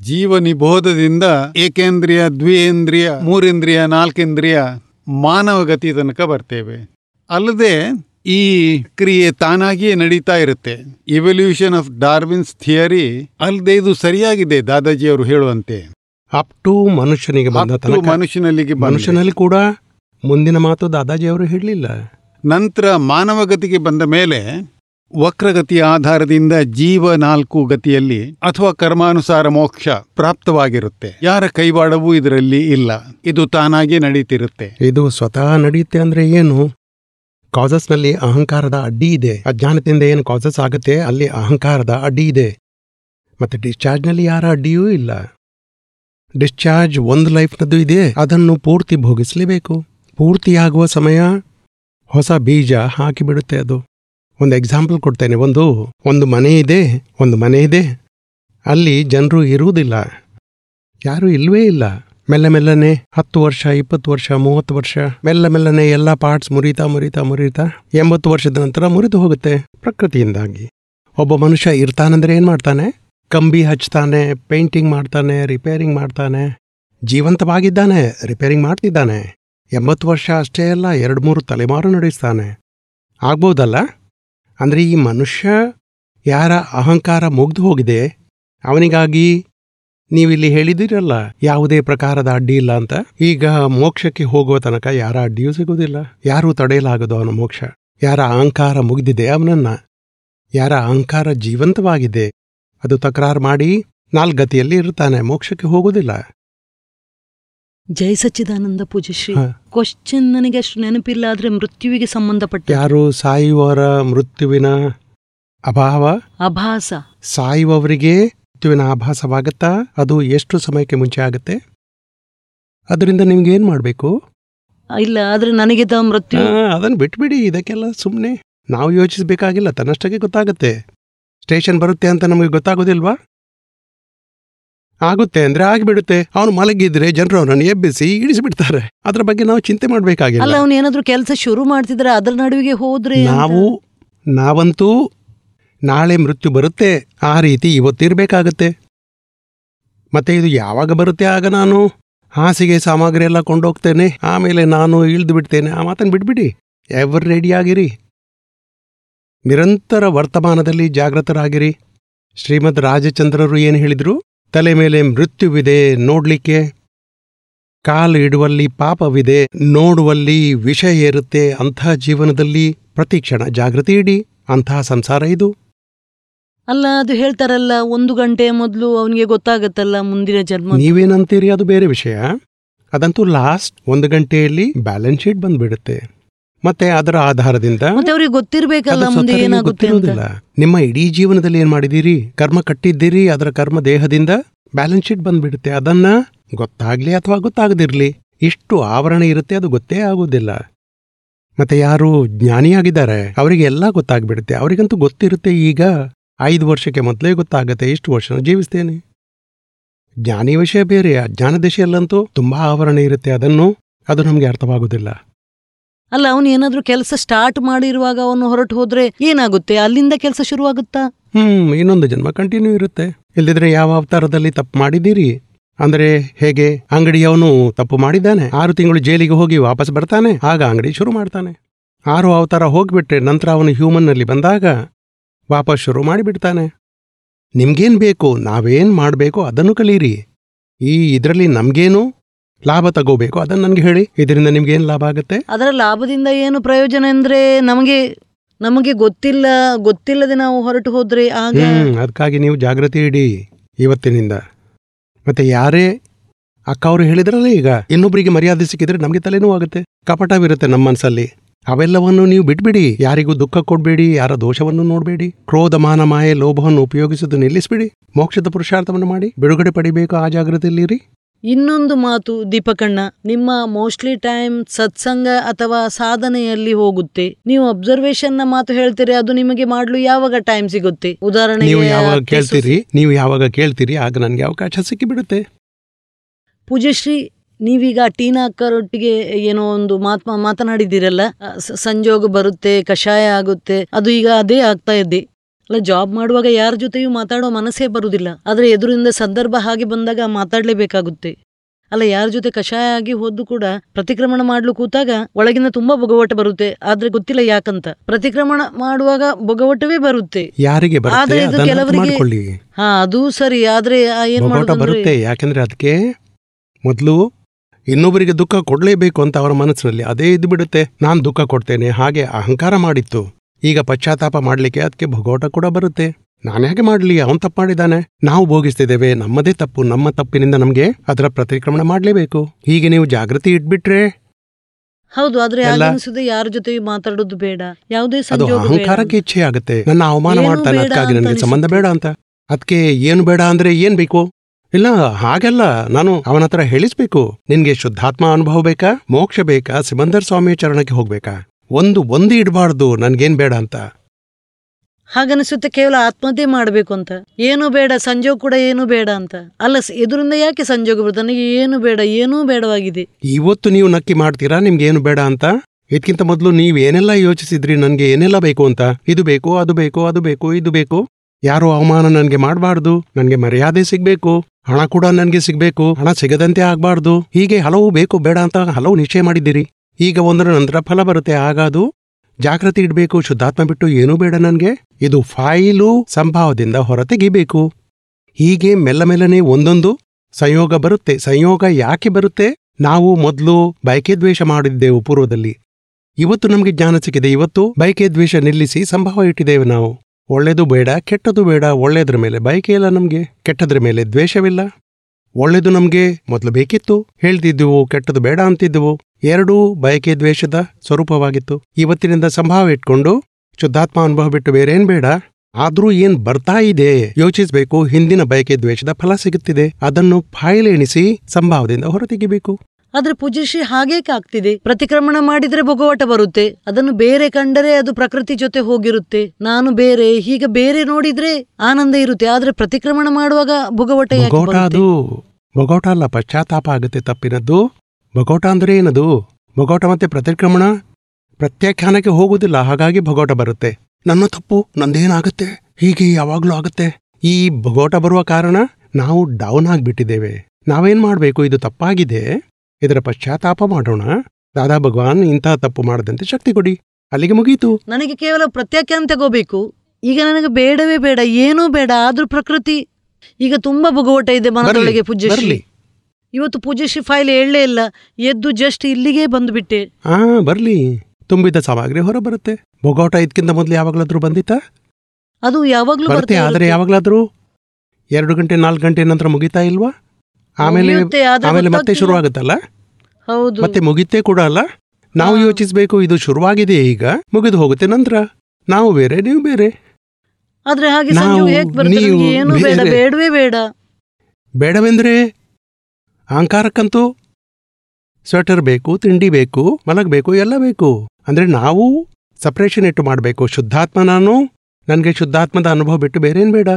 ಜೀವ ನಿಬೋಧದಿಂದ ಏಕೇಂದ್ರಿಯ ದ್ವಿಯೇಂದ್ರಿಯ ಮೂರೇಂದ್ರಿಯ, ನಾಲ್ಕೇಂದ್ರಿಯ ಮಾನವಗತಿ ತನಕ ಬರ್ತೇವೆ. ಅಲ್ಲದೆ ಈ ಕ್ರಿಯೆ ತಾನಾಗಿಯೇ ನಡೀತಾ ಇರುತ್ತೆ. ಇವಲ್ಯೂಷನ್ ಆಫ್ ಡಾರ್ವಿನ್ಸ್ ಥಿಯರಿ ಅಲ್ಲದೆ ಇದು ಸರಿಯಾಗಿದೆ ದಾದಾಜಿ ಅವರು ಹೇಳುವಂತೆ. ಅಪ್ ಟು ಮನುಷ್ಯನಿಗೆ ಮನುಷ್ಯನಲ್ಲಿ ಮನುಷ್ಯನಲ್ಲಿ ಕೂಡ ಮುಂದಿನ ಮಾತು ದಾದಾಜಿ ಅವರು ಹೇಳಲಿಲ್ಲ. ನಂತರ ಮಾನವ ಗತಿಗೆ ಬಂದ ಮೇಲೆ ವಕ್ರಗತಿಯ ಆಧಾರದಿಂದ ಜೀವ ನಾಲ್ಕು ಗತಿಯಲ್ಲಿ ಅಥವಾ ಕರ್ಮಾನುಸಾರ ಮೋಕ್ಷ ಪ್ರಾಪ್ತವಾಗಿರುತ್ತೆ. ಯಾರ ಕೈವಾಡವೂ ಇದರಲ್ಲಿ ಇಲ್ಲ. ಇದು ತಾನಾಗಿ ನಡೀತಿರುತ್ತೆ. ಇದು ಸ್ವತಃ ನಡೆಯುತ್ತೆ ಅಂದ್ರೆ ಏನು? ಕಾಸಸ್ನಲ್ಲಿ ಅಹಂಕಾರದ ಅಡ್ಡಿ ಇದೆ. ಅಜ್ಞಾನದಿಂದ ಏನು ಕಾಸಸ್ ಆಗುತ್ತೆ? ಅಲ್ಲಿ ಅಹಂಕಾರದ ಅಡ್ಡಿ ಇದೆ. ಮತ್ತೆ ಡಿಸ್ಚಾರ್ಜ್ನಲ್ಲಿ ಯಾರ ಅಡ್ಡಿಯೂ ಇಲ್ಲ. ಡಿಸ್ಚಾರ್ಜ್ ಒಂದು ಲೈಫ್ನದ್ದು ಇದೆ. ಅದನ್ನು ಪೂರ್ತಿ ಭೋಗಿಸಲೇಬೇಕು. ಪೂರ್ತಿಯಾಗುವ ಸಮಯ ಹೊಸ ಬೀಜ ಹಾಕಿಬಿಡುತ್ತೆ ಅದು. ಒಂದು ಎಕ್ಸಾಂಪಲ್ ಕೊಡ್ತೇನೆ. ಒಂದು ಒಂದು ಮನೆ ಇದೆ. ಒಂದು ಮನೆ ಇದೆ. ಅಲ್ಲಿ ಜನರು ಇರುವುದಿಲ್ಲ. ಯಾರೂ ಇಲ್ವೇ ಇಲ್ಲ. ಮೆಲ್ಲ ಮೆಲ್ಲನೆ ಹತ್ತು ವರ್ಷ, ಇಪ್ಪತ್ತು ವರ್ಷ, ಮೂವತ್ತು ವರ್ಷ, ಮೆಲ್ಲ ಮೆಲ್ಲನೆ ಎಲ್ಲ ಪಾರ್ಟ್ಸ್ ಮುರಿತಾ ಮುರಿತಾ ಮುರಿತಾ ಎಂಬತ್ತು ವರ್ಷದ ನಂತರ ಮುರಿದು ಹೋಗುತ್ತೆ ಪ್ರಕೃತಿಯಿಂದಾಗಿ. ಒಬ್ಬ ಮನುಷ್ಯ ಇರ್ತಾನಂದ್ರೆ ಏನು ಮಾಡ್ತಾನೆ? ಕಂಬಿ ಹಚ್ತಾನೆ ಪೇಂಟಿಂಗ್ ಮಾಡ್ತಾನೆ ರಿಪೇರಿಂಗ್ ಮಾಡ್ತಾನೆ, ಜೀವಂತವಾಗಿದ್ದಾನೆ ರಿಪೇರಿಂಗ್ ಮಾಡ್ತಿದ್ದಾನೆ, ಎಂಬತ್ತು ವರ್ಷ ಅಷ್ಟೇ ಅಲ್ಲ, ಎರಡು ಮೂರು ತಲೆಮಾರು ನಡೆಸ್ತಾನೆ. ಆಗ್ಬೋದಲ್ಲ? ಅಂದ್ರೆ ಈ ಮನುಷ್ಯ ಯಾರ ಅಹಂಕಾರ ಮುಗ್ದು ಹೋಗಿದೆ, ಅವನಿಗಾಗಿ ನೀವಿಲ್ಲಿ ಹೇಳಿದಿರಲ್ಲ ಯಾವುದೇ ಪ್ರಕಾರದ ಅಡ್ಡಿ ಇಲ್ಲ ಅಂತ? ಈಗ ಮೋಕ್ಷಕ್ಕೆ ಹೋಗುವ ತನಕ ಯಾರ ಅಡ್ಡಿಯೂ ಸಿಗುವುದಿಲ್ಲ. ಯಾರೂ ತಡೆಯಲಾಗದು ಅವನ ಮೋಕ್ಷ? ಯಾರ ಅಹಂಕಾರ ಮುಗಿದಿದೆ ಅವನನ್ನ? ಯಾರ ಅಹಂಕಾರ ಜೀವಂತವಾಗಿದೆ? ಅದು ತಕರಾರು ಮಾಡಿ ನಾಲ್ಗತಿಯಲ್ಲಿ ಇರ್ತಾನೆ ಮೋಕ್ಷಕ್ಕೆ ಹೋಗುವುದಿಲ್ಲ. ಜೈ ಸಚ್ಚಿದಾನಂದ ಪೂಜಶ್ರೀ. ಕ್ವಶನ್ ನನಗೆ ಅಷ್ಟು ನೆನಪಿಲ್ಲ ಆದ್ರೆ ಮೃತ್ಯುವಿಗೆ ಸಂಬಂಧಪಟ್ಟ ಯಾರು ಸಾಯುವವರ ಮೃತ್ಯುವಿನ ಅಭಾವ? ಅಭಾಸ. ಸಾಯುವವರಿಗೆ ಮೃತ್ಯುವಿನ ಆಭಾಸವಾಗುತ್ತಾ ಅದು ಎಷ್ಟು ಸಮಯಕ್ಕೆ ಮುಂಚೆ ಆಗುತ್ತೆ? ಅದರಿಂದ ನಿಮ್ಗೆ ಏನ್ ಮಾಡಬೇಕು? ಇಲ್ಲ ಆದ್ರೆ ನನಗೆ ಮೃತ್ಯು. ಅದನ್ನು ಬಿಟ್ಬಿಡಿ ಇದಕ್ಕೆಲ್ಲ ಸುಮ್ಮನೆ ನಾವು ಯೋಚಿಸಬೇಕಾಗಿಲ್ಲ ತನ್ನಷ್ಟಕ್ಕೆ ಗೊತ್ತಾಗುತ್ತೆ. ಸ್ಟೇಷನ್ ಬರುತ್ತೆ ಅಂತ ನಮಗೆ ಗೊತ್ತಾಗೋದಿಲ್ವಾ? ಆಗುತ್ತೆ ಅಂದ್ರೆ ಆಗಿಬಿಡುತ್ತೆ. ಅವನು ಮಲಗಿದ್ರೆ ಜನರು ಅವನನ್ನು ಎಬ್ಬಿಸಿ ಇಳಿಸಿಬಿಡ್ತಾರೆ. ಅದ್ರ ಬಗ್ಗೆ ನಾವು ಚಿಂತೆ ಮಾಡಬೇಕಾಗಿಲ್ಲ. ಅವನು ಏನಾದ್ರೂ ಕೆಲಸ ಶುರು ಮಾಡ್ತಿದ್ರೆ ಅದ್ರ ನಡುವಿಗೆ ಹೋದ್ರೆ ನಾವು ನಾವಂತೂ ನಾಳೆ ಮೃತ್ಯು ಬರುತ್ತೆ, ಆ ರೀತಿ ಇವತ್ತಿರಬೇಕಾಗತ್ತೆ. ಮತ್ತೆ ಇದು ಯಾವಾಗ ಬರುತ್ತೆ ಆಗ ನಾನು? ಹಾಸಿಗೆ ಸಾಮಗ್ರಿ ಎಲ್ಲ ಕೊಂಡೋಗ್ತೇನೆ, ಆಮೇಲೆ ನಾನು ಇಳಿದು ಬಿಡ್ತೇನೆ. ಆ ಮಾತನ್ನು ಬಿಟ್ಬಿಡಿ, ಎವರ್ ರೆಡಿ ಆಗಿರಿ. ನಿರಂತರ ವರ್ತಮಾನದಲ್ಲಿ ಜಾಗೃತರಾಗಿರಿ. ಶ್ರೀಮದ್ ರಾಜಚಂದ್ರರು ಏನು ಹೇಳಿದರು? ತಲೆ ಮೇಲೆ ಮೃತ್ಯುವಿದೆ, ನೋಡಲಿಕ್ಕೆ. ಕಾಲು ಇಡುವಲ್ಲಿ ಪಾಪವಿದೆ, ನೋಡುವಲ್ಲಿ ವಿಷಯ ಏರುತ್ತೆ, ಅಂಥ ಜೀವನದಲ್ಲಿ ಪ್ರತಿಕ್ಷಣ ಜಾಗೃತಿ ಇಡಿ. ಅಂತಹ ಸಂಸಾರ ಇದು. ಅಲ್ಲ ಅದು ಹೇಳ್ತಾರಲ್ಲ ಒಂದು ಗಂಟೆ ಮೊದಲು ಅವನಿಗೆ ಗೊತ್ತಾಗತ್ತಲ್ಲ ಮುಂದಿನ ಜನ್ಮ. ನೀವೇನಂತೀರಿ ಅದು ಬೇರೆ ವಿಷಯ? ಅದಂತೂ ಲಾಸ್ಟ್ ಒಂದು ಗಂಟೆಯಲ್ಲಿ ಬ್ಯಾಲೆನ್ಸ್ ಶೀಟ್ ಬಂದ್ಬಿಡುತ್ತೆ. ಮತ್ತೆ ಅದರ ಆಧಾರದಿಂದ ಮತ್ತೆ ಅವ್ರಿಗೆ ಗೊತ್ತಿರ್ಬೇಕಲ್ಲ ಅದು ಮುಂದೆ ಸ್ವತಃ ನಿಮಗೆ ಏನಾಗುತ್ತೆ ಅಂತ. ಗೊತ್ತಿರೋದಿಲ್ಲ. ನಿಮ್ಮ ಇಡೀ ಜೀವನದಲ್ಲಿ ಏನ್ ಮಾಡಿದೀರಿ ಕರ್ಮ ಕಟ್ಟಿದ್ದೀರಿ ಅದರ ಕರ್ಮ ದೇಹದಿಂದ ಬ್ಯಾಲೆನ್ಸ್ ಶೀಟ್ ಬಂದ್ಬಿಡುತ್ತೆ. ಅದನ್ನ ಗೊತ್ತಾಗ್ಲಿ ಅಥವಾ ಗೊತ್ತಾಗದಿರ್ಲಿ ಇಷ್ಟು ಆವರಣ ಇರುತ್ತೆ ಅದು ಗೊತ್ತೇ ಆಗೋದಿಲ್ಲ. ಮತ್ತೆ ಯಾರು ಜ್ಞಾನಿಯಾಗಿದ್ದಾರೆ ಅವರಿಗೆ ಎಲ್ಲ ಗೊತ್ತಾಗ್ಬಿಡುತ್ತೆ. ಅವರಿಗಂತೂ ಗೊತ್ತಿರುತ್ತೆ ಈಗ ಐದು ವರ್ಷಕ್ಕೆ ಮೊದಲೇ ಗೊತ್ತಾಗತ್ತೆ ಇಷ್ಟು ವರ್ಷ ಜೀವಿಸ್ತೇನೆ. ಜ್ಞಾನಿ ವಿಷಯ ಬೇರೆ ಅಜ್ಞಾನ ದಿಶೆಯಲ್ಲಂತೂ ತುಂಬಾ ಆವರಣ ಇರುತ್ತೆ ಅದನ್ನು ಅದು ನಮಗೆ ಅರ್ಥವಾಗುವುದಿಲ್ಲ ಅಲ್ಲ ಅವನು ಏನಾದರೂ ಕೆಲಸ ಸ್ಟಾರ್ಟ್ ಮಾಡಿರುವಾಗ ಅವನು ಹೊರಟು ಹೋದ್ರೆ ಏನಾಗುತ್ತೆ? ಅಲ್ಲಿಂದ ಕೆಲಸ ಶುರುವಾಗುತ್ತಾ? ಹ್ಮ್ ಇನ್ನೊಂದು ಜನ್ಮ ಕಂಟಿನ್ಯೂ ಇರುತ್ತೆ. ಇಲ್ಲದಿದ್ರೆ ಯಾವ ಅವತಾರದಲ್ಲಿ ತಪ್ಪು ಮಾಡಿದ್ದೀರಿ? ಅಂದ್ರೆ ಹೇಗೆ? ಅಂಗಡಿಯವನು ತಪ್ಪು ಮಾಡಿದ್ದಾನೆ. ಆರು ತಿಂಗಳು ಜೈಲಿಗೆ ಹೋಗಿ ವಾಪಸ್ ಬರ್ತಾನೆ ಆಗ ಅಂಗಡಿ ಶುರು ಮಾಡ್ತಾನೆ. ಆರು ಅವತಾರ ಹೋಗ್ಬಿಟ್ರೆ ನಂತರ ಅವನು ಹ್ಯೂಮನ್ನಲ್ಲಿ ಬಂದಾಗ ವಾಪಸ್ ಶುರು ಮಾಡಿಬಿಡ್ತಾನೆ. ನಿಮ್ಗೇನು ಬೇಕು? ನಾವೇನ್ ಮಾಡಬೇಕು ಅದನ್ನು ಕಲೀರಿ. ಈ ಇದರಲ್ಲಿ ನಮ್ಗೇನು ಲಾಭ ತಗೋಬೇಕು ಅದನ್ನು ನನಗೆ ಹೇಳಿ. ಇದರಿಂದ ನಿಮ್ಗೇನು ಲಾಭ ಆಗುತ್ತೆ? ಅದರ ಲಾಭದಿಂದ ಏನು ಪ್ರಯೋಜನ ಅಂದ್ರೆ ನಮಗೆ ನಮಗೆ ಗೊತ್ತಿಲ್ಲ ಗೊತ್ತಿಲ್ಲದೆ ನಾವು ಹೊರಟು ಹೋದ್ರೆ ಆಗ ಹ್ಮ್ ಅದಕ್ಕಾಗಿ ನೀವು ಜಾಗೃತಿ ಇಡಿ ಇವತ್ತಿನಿಂದ. ಮತ್ತೆ ಯಾರೇ ಅಕ್ಕ ಅವರು ಹೇಳಿದ್ರಲ್ಲ ಈಗ ಇನ್ನೊಬ್ಬರಿಗೆ ಮರ್ಯಾದೆ ಸಿಕ್ಕಿದ್ರೆ ನಮಗೆ ತಲೆನೋವು ಆಗುತ್ತೆ. ಕಪಟವಿರುತ್ತೆ ನಮ್ಮ ಮನಸ್ಸಲ್ಲಿ ಅವೆಲ್ಲವನ್ನು ನೀವು ಬಿಟ್ಬಿಡಿ. ಯಾರಿಗೂ ದುಃಖ ಕೊಡಬೇಡಿ ಯಾರ ದೋಷವನ್ನು ನೋಡಬೇಡಿ. ಕ್ರೋಧ ಮಾನ ಮಾಯೆ ಲೋಭವನ್ನು ಉಪಯೋಗಿಸುವುದು ನಿಲ್ಲಿಸಿಬಿಡಿ. ಮೋಕ್ಷದ ಪುರುಷಾರ್ಥವನ್ನು ಮಾಡಿ ಬಿಡುಗಡೆ ಪಡಿಬೇಕು ಆ ಜಾಗೃತಿಯಲ್ಲಿರಿ ಇನ್ನೊಂದು ಮಾತು ದೀಪಕಣ್ಣ. ನಿಮ್ಮ ಮೋಸ್ಟ್ಲಿ ಟೈಮ್ ಸತ್ಸಂಗ ಅಥವಾ ಸಾಧನೆಯಲ್ಲಿ ಹೋಗುತ್ತೆ. ನೀವು ಅಬ್ಸರ್ವೇಷನ್ನ ಮಾತು ಹೇಳ್ತೀರಿ ಅದು ನಿಮಗೆ ಮಾಡಲು ಯಾವಾಗ ಟೈಮ್ ಸಿಗುತ್ತೆ? ಉದಾಹರಣೆ ನೀವು ಯಾವಾಗ ಕೇಳ್ತೀರಿ ನೀವು ಯಾವಾಗ ಕೇಳ್ತೀರಿ ಆಗ ನನಗೆ ಅವಕಾಶ ಸಿಕ್ಕಿಬಿಡುತ್ತೆ. ಪೂಜಶ್ರೀ ನೀವೀಗ ಟೀನಾ ಅಕ್ಕರೊಟ್ಟಿಗೆ ಏನೋ ಒಂದು ಮಾತ್ ಮಾತನಾಡಿದ್ದೀರಲ್ಲ? ಸಂಜೋಗ ಬರುತ್ತೆ ಕಷಾಯ ಆಗುತ್ತೆ ಅದು ಈಗ ಅದೇ ಆಗ್ತಾ ಇದೆ. ಅಲ್ಲ ಜಾಬ್ ಮಾಡುವಾಗ ಯಾರ ಜೊತೆಯೂ ಮಾತಾಡೋ ಮನಸ್ಸೇ ಬರುವುದಿಲ್ಲ ಆದ್ರೆ ಎದುರಿಂದ ಸಂದರ್ಭ ಹಾಗೆ ಬಂದಾಗ ಮಾತಾಡಲೇಬೇಕಾಗುತ್ತೆ. ಅಲ್ಲ ಯಾರ ಜೊತೆ ಕಷಾಯ ಆಗಿ ಹೋದ್ದು ಕೂಡ ಪ್ರತಿಕ್ರಮಣ ಮಾಡಲು ಕೂತಾಗ ಒಳಗಿನ ತುಂಬಾ ಬೊಗವಟ ಬರುತ್ತೆ. ಆದ್ರೆ ಗೊತ್ತಿಲ್ಲ ಯಾಕಂತ. ಪ್ರತಿಕ್ರಮಣ ಮಾಡುವಾಗ ಬೊಗವಟವೇ ಬರುತ್ತೆ. ಯಾರಿಗೆ ಆದ್ರೆ ಇದು ಕೆಲವರಿಗೆ- ಹಾ ಅದು ಸರಿ. ಆದ್ರೆ ಏನ್ ಮಾಡೋದು ಬರುತ್ತೆ. ಯಾಕೆಂದ್ರೆ ಅದಕ್ಕೆ ಮೊದಲು ಇನ್ನೊಬ್ಬರಿಗೆ ದುಃಖ ಕೊಡಲೇಬೇಕು ಅಂತ ಅವರ ಮನಸ್ಸಿನಲ್ಲಿ ಅದೇ ಇದ್ದು ಬಿಡುತ್ತೆ. ನಾನು ದುಃಖ ಕೊಡ್ತೇನೆ. ಹಾಗೆ ಅಹಂಕಾರ ಮಾಡಿತ್ತು. ಈಗ ಪಶ್ಚಾತ್ತಾಪ ಮಾಡಲಿಕ್ಕೆ ಅದಕ್ಕೆ ಭಗೋಟ ಕೂಡ ಬರುತ್ತೆ. ನಾನು ಹೇಗೆ ಮಾಡಲಿ? ಅವನು ತಪ್ಪು ಮಾಡಿದ್ದಾನೆ. ನಾವು ಭೋಗಿಸ್ತಿದ್ದೇವೆ. ನಮ್ಮದೇ ತಪ್ಪು. ನಮ್ಮ ತಪ್ಪಿನಿಂದ ನಮಗೆ ಅದರ ಪ್ರತಿಕ್ರಮಣ ಮಾಡಲೇಬೇಕು. ಹೀಗೆ ನೀವು ಜಾಗೃತಿ ಇಟ್ಬಿಟ್ರೆ. ಹೌದು ಆದ್ರೆ ಅನಿಸುತ್ತೆ ಯಾರ ಜೊತೆ ಮಾತಾಡೋದು ಬೇಡ. ಯಾವುದೇ ಅದು ಅಹಂಕಾರಕ್ಕೆ ಇಚ್ಛೆ ಆಗುತ್ತೆ ನನ್ನ ಅವಮಾನ ಮಾಡ್ತಾನೆ. ಅದಕ್ಕಾಗಿ ನನಗೆ ಸಂಬಂಧ ಬೇಡ ಅಂತ. ಅದಕ್ಕೆ ಏನು ಬೇಡ ಅಂದ್ರೆ ಏನ್ ಬೇಕು? ಇಲ್ಲ ಹಾಗೆಲ್ಲ ನಾನು ಅವನ ಹತ್ರ ಹೇಳಿಸ್ಬೇಕು. ನಿನ್ಗೆ ಶುದ್ಧಾತ್ಮ ಅನುಭವ ಬೇಕಾ? ಮೋಕ್ಷ ಬೇಕಾ? ಸಿಮಂದರ್ ಸ್ವಾಮಿ ಚರಣಕ್ಕೆ ಹೋಗ್ಬೇಕಾ? ಒಂದು ಒಂದು ಇಡಬಾರ್ದು ನನ್ಗೇನ್ ಬೇಡ ಅಂತ. ಹಾಗನಿಸುತ್ತೆ ಕೇವಲ ಆತ್ಮಹತ್ಯೆ ಮಾಡಬೇಕು ಅಂತ. ಏನು ಬೇಡ ಸಂಜೋಗ ಕೂಡ ಏನು ಬೇಡ ಅಂತ. ಅಲ್ಲ ಇದರಿಂದ ಯಾಕೆ ಸಂಜೋಗ ಬರುತ್ತೆ ನನಗೆ ಏನು ಬೇಡ ಏನೂ ಬೇಡವಾಗಿದೆ. ಇವತ್ತು ನೀವು ನಕ್ಕಿ ಮಾಡ್ತೀರಾ? ನಿಮ್ಗೆ ಏನು ಬೇಡ ಅಂತ? ಇದಕ್ಕಿಂತ ಮೊದಲು ನೀವು ಏನೆಲ್ಲ ಯೋಚಿಸಿದ್ರಿ? ನನಗೆ ಏನೆಲ್ಲ ಬೇಕು ಅಂತ? ಇದು ಬೇಕು ಅದು ಬೇಕು ಅದು ಬೇಕು ಇದು ಬೇಕು. ಯಾರೋ ಅವಮಾನ ನನ್ಗೆ ಮಾಡಬಾರ್ದು? ನನ್ಗೆ ಮರ್ಯಾದೆ ಸಿಗ್ಬೇಕು. ಹಣ ಕೂಡ ನನ್ಗೆ ಸಿಗ್ಬೇಕು. ಹಣ ಸಿಗದಂತೆ ಆಗ್ಬಾರ್ದು. ಹೀಗೆ ಹಲವು ಬೇಕು ಬೇಡ ಅಂತ ಹಲವು ನಿಶ್ಚಯ ಮಾಡಿದ್ದೀರಿ. ಈಗ ಒಂದರ ನಂತರ ಫಲ ಬರುತ್ತೆ. ಆಗ ಅದು ಜಾಗೃತಿ ಇಡಬೇಕು. ಶುದ್ಧಾತ್ಮ ಬಿಟ್ಟು ಏನೂ ಬೇಡ ನನಗೆ. ಇದು ಫೈಲು ಸಂಭಾವದಿಂದ ಹೊರತೆಗಿಬೇಕು ಹೀಗೆ ಮೆಲ್ಲ ಮೆಲ್ಲನೆ ಒಂದೊಂದು ಸಂಯೋಗ ಬರುತ್ತೆ. ಸಂಯೋಗ ಯಾಕೆ ಬರುತ್ತೆ? ನಾವು ಮೊದಲು ಬಯಕೆ ದ್ವೇಷ ಮಾಡಿದ್ದೆವು ಪೂರ್ವದಲ್ಲಿ. ಇವತ್ತು ನಮಗೆ ಜ್ಞಾನ ಸಿಕ್ಕಿದೆ. ಇವತ್ತು ಬಯಕೆ ದ್ವೇಷ ನಿಲ್ಲಿಸಿ ಸಂಭಾವ ಇಟ್ಟಿದ್ದೇವೆ ನಾವು. ಒಳ್ಳೆದು ಬೇಡ ಕೆಟ್ಟದು ಬೇಡ ಒಳ್ಳೆದ್ರ ಮೇಲೆ ಬಯಕೆ ಇಲ್ಲ ನಮಗೆ, ಕೆಟ್ಟದ್ರ ಮೇಲೆ ದ್ವೇಷವಿಲ್ಲ. ಒಳ್ಳೆಯದು ನಮಗೆ ಮೊದಲು ಬೇಕಿತ್ತು, ಹೇಳ್ತಿದ್ದೆವು ಕೆಟ್ಟದು ಬೇಡ ಅಂತಿದ್ದೆವು. ಎರಡೂ ಬಯಕೆ ದ್ವೇಷದ ಸ್ವರೂಪವಾಗಿತ್ತು. ಇವತ್ತಿನಿಂದ ಸಂಭಾವ ಇಟ್ಕೊಂಡು ಶುದ್ಧಾತ್ಮ ಅನುಭವ ಬಿಟ್ಟು ಬೇರೇನ್ ಬೇಡ. ಆದ್ರೂ ಏನ್ ಬರ್ತಾ ಇದೆ, ಯೋಚಿಸಬೇಕು, ಹಿಂದಿನ ಬಯಕೆ ದ್ವೇಷದ ಫಲ ಸಿಗುತ್ತಿದೆ. ಅದನ್ನು ಫೈಲ್ ಎಣಿಸಿ ಸಂಭಾವದಿಂದ ಹೊರತೆಗಿಬೇಕು ಆದ್ರೆ ಪೂಜಿಸಿ ಹಾಗೇಕೆ ಆಗ್ತಿದೆ ಪ್ರತಿಕ್ರಮಣ ಮಾಡಿದ್ರೆ ಭೋಗವಟ ಬರುತ್ತೆ. ಅದನ್ನು ಬೇರೆ ಕಂಡರೆ ಅದು ಪ್ರಕೃತಿ ಜೊತೆ ಹೋಗಿರುತ್ತೆ. ನಾನು ಬೇರೆ ಹೀಗೆ ಬೇರೆ ನೋಡಿದ್ರೆ ಆನಂದ ಇರುತ್ತೆ. ಆದ್ರೆ ಪ್ರತಿಕ್ರಮಣ ಮಾಡುವಾಗ ಭೋಗವಟ? ಅದು ಬೊಗೋಟ ಅಲ್ಲ ಪಶ್ಚಾತ್ತಾಪ ಆಗುತ್ತೆ ತಪ್ಪಿನದ್ದು. ಭಗೋಟ ಅಂದ್ರೆ ಏನದು? ಭಗೋಟ ಮತ್ತೆ ಪ್ರತಿಕ್ರಮಣ? ಪ್ರತ್ಯಾಖ್ಯಾನಕ್ಕೆ ಹೋಗುವುದಿಲ್ಲ ಹಾಗಾಗಿ ಭಗೋಟ ಬರುತ್ತೆ. ನನ್ನ ತಪ್ಪು ನಂದೇನಾಗುತ್ತೆ? ಹೀಗೆ ಯಾವಾಗ್ಲೂ ಆಗುತ್ತೆ? ಈ ಭಗೋಟ ಬರುವ ಕಾರಣ ನಾವು ಡೌನ್ ಆಗ್ಬಿಟ್ಟಿದ್ದೇವೆ. ನಾವೇನ್ ಮಾಡಬೇಕು? ಇದು ತಪ್ಪಾಗಿದೆ. ಇದರ ಪಶ್ಚಾತ್ತಾಪ ಮಾಡೋಣ. ದಾದಾ ಭಗವಾನ್ ಇಂತಹ ತಪ್ಪು ಮಾಡದಂತೆ ಶಕ್ತಿ ಕೊಡಿ. ಅಲ್ಲಿಗೆ ಮುಗೀತು. ನನಗೆ ಕೇವಲ ಪ್ರತ್ಯಾಖ್ಯಾನ ತಗೋಬೇಕು ಈಗ ನನಗೆ ಬೇಡವೇ ಬೇಡ ಏನೂ ಬೇಡ ಆದ್ರೂ ಪ್ರಕೃತಿ. ಈಗ ತುಂಬಾ ಭೊಗವಟ ಇದೆ ಮನದೊಳಗೆ ಪೂಜ್ಯಶ್ರೀ. ಇವತ್ತು ಪೂಜ್ಯಶ್ರೀ ಫೈಲ್ ಹೇಳಲೇ ಇಲ್ಲ. ಎದ್ದು ಜಸ್ಟ್ ಇಲ್ಲಿಗೆ ಬಂದ್ಬಿಟ್ಟೆ. ಹಾ ಬರ್ಲಿ. ತುಂಬಿದ ಸಾಮಗ್ರಿ ಹೊರ ಬರುತ್ತೆ ಭೋಗಾಟ ಇದಕ್ಕಿಂತ ಮೊದಲು ಯಾವಾಗ್ಲಾದ್ರೂ ಬಂದಿತ್ತಾ? ಅದು ಯಾವಾಗ್ಲೂ ಬರುತ್ತೆ ಆದ್ರೆ. ಯಾವಾಗ್ಲಾದ್ರೂ? ಎರಡು ಗಂಟೆ ನಾಲ್ಕು ಗಂಟೆ ನಂತರ ಮುಗಿತಾ ಇಲ್ವಾ? ಆಮೇಲೆ ಆಮೇಲೆ ಮತ್ತೆ ಶುರು ಆಗುತ್ತಲ್ಲ ಹೌದು. ಮತ್ತೆ ಮುಗಿತೇ ಕೂಡ ಅಲ್ಲ? ನಾವು ಯೋಚಿಸಬೇಕು ಇದು ಶುರುವಾಗಿದೆ ಈಗ? ಮುಗಿದು ಹೋಗುತ್ತೆ ನಂತರ. ನಾವು ಬೇರೆ ನೀವು ಬೇರೆ. ಆದ್ರೆ ಹಾಗೆ ನಾವು, ಸಂಜೆ ಹೇಗ್ ಬರುತ್ತೆ? ನೀವು ನನಗೆ ಏನು ಬೇಡ ಬೇರೆ. ಬೇಡವೇ ಬೇಡ. ಬೇಡವೆಂದ್ರೆ? ಅಹಂಕಾರಕ್ಕಂತೂ? ಸ್ವೆಟರ್ ಬೇಕು ತಿಂಡಿ ಬೇಕು ಮಲಗಬೇಕು ಎಲ್ಲ ಬೇಕು. ಅಂದ್ರೆ ನಾವು ಸಪ್ರೇಷನ್ ಇಟ್ಟು ಮಾಡಬೇಕು ಶುದ್ಧಾತ್ಮ ನಾನು. ನನಗೆ ಶುದ್ಧಾತ್ಮದ ಅನುಭವ ಬಿಟ್ಟು ಬೇರೇನ್ ಬೇಡ.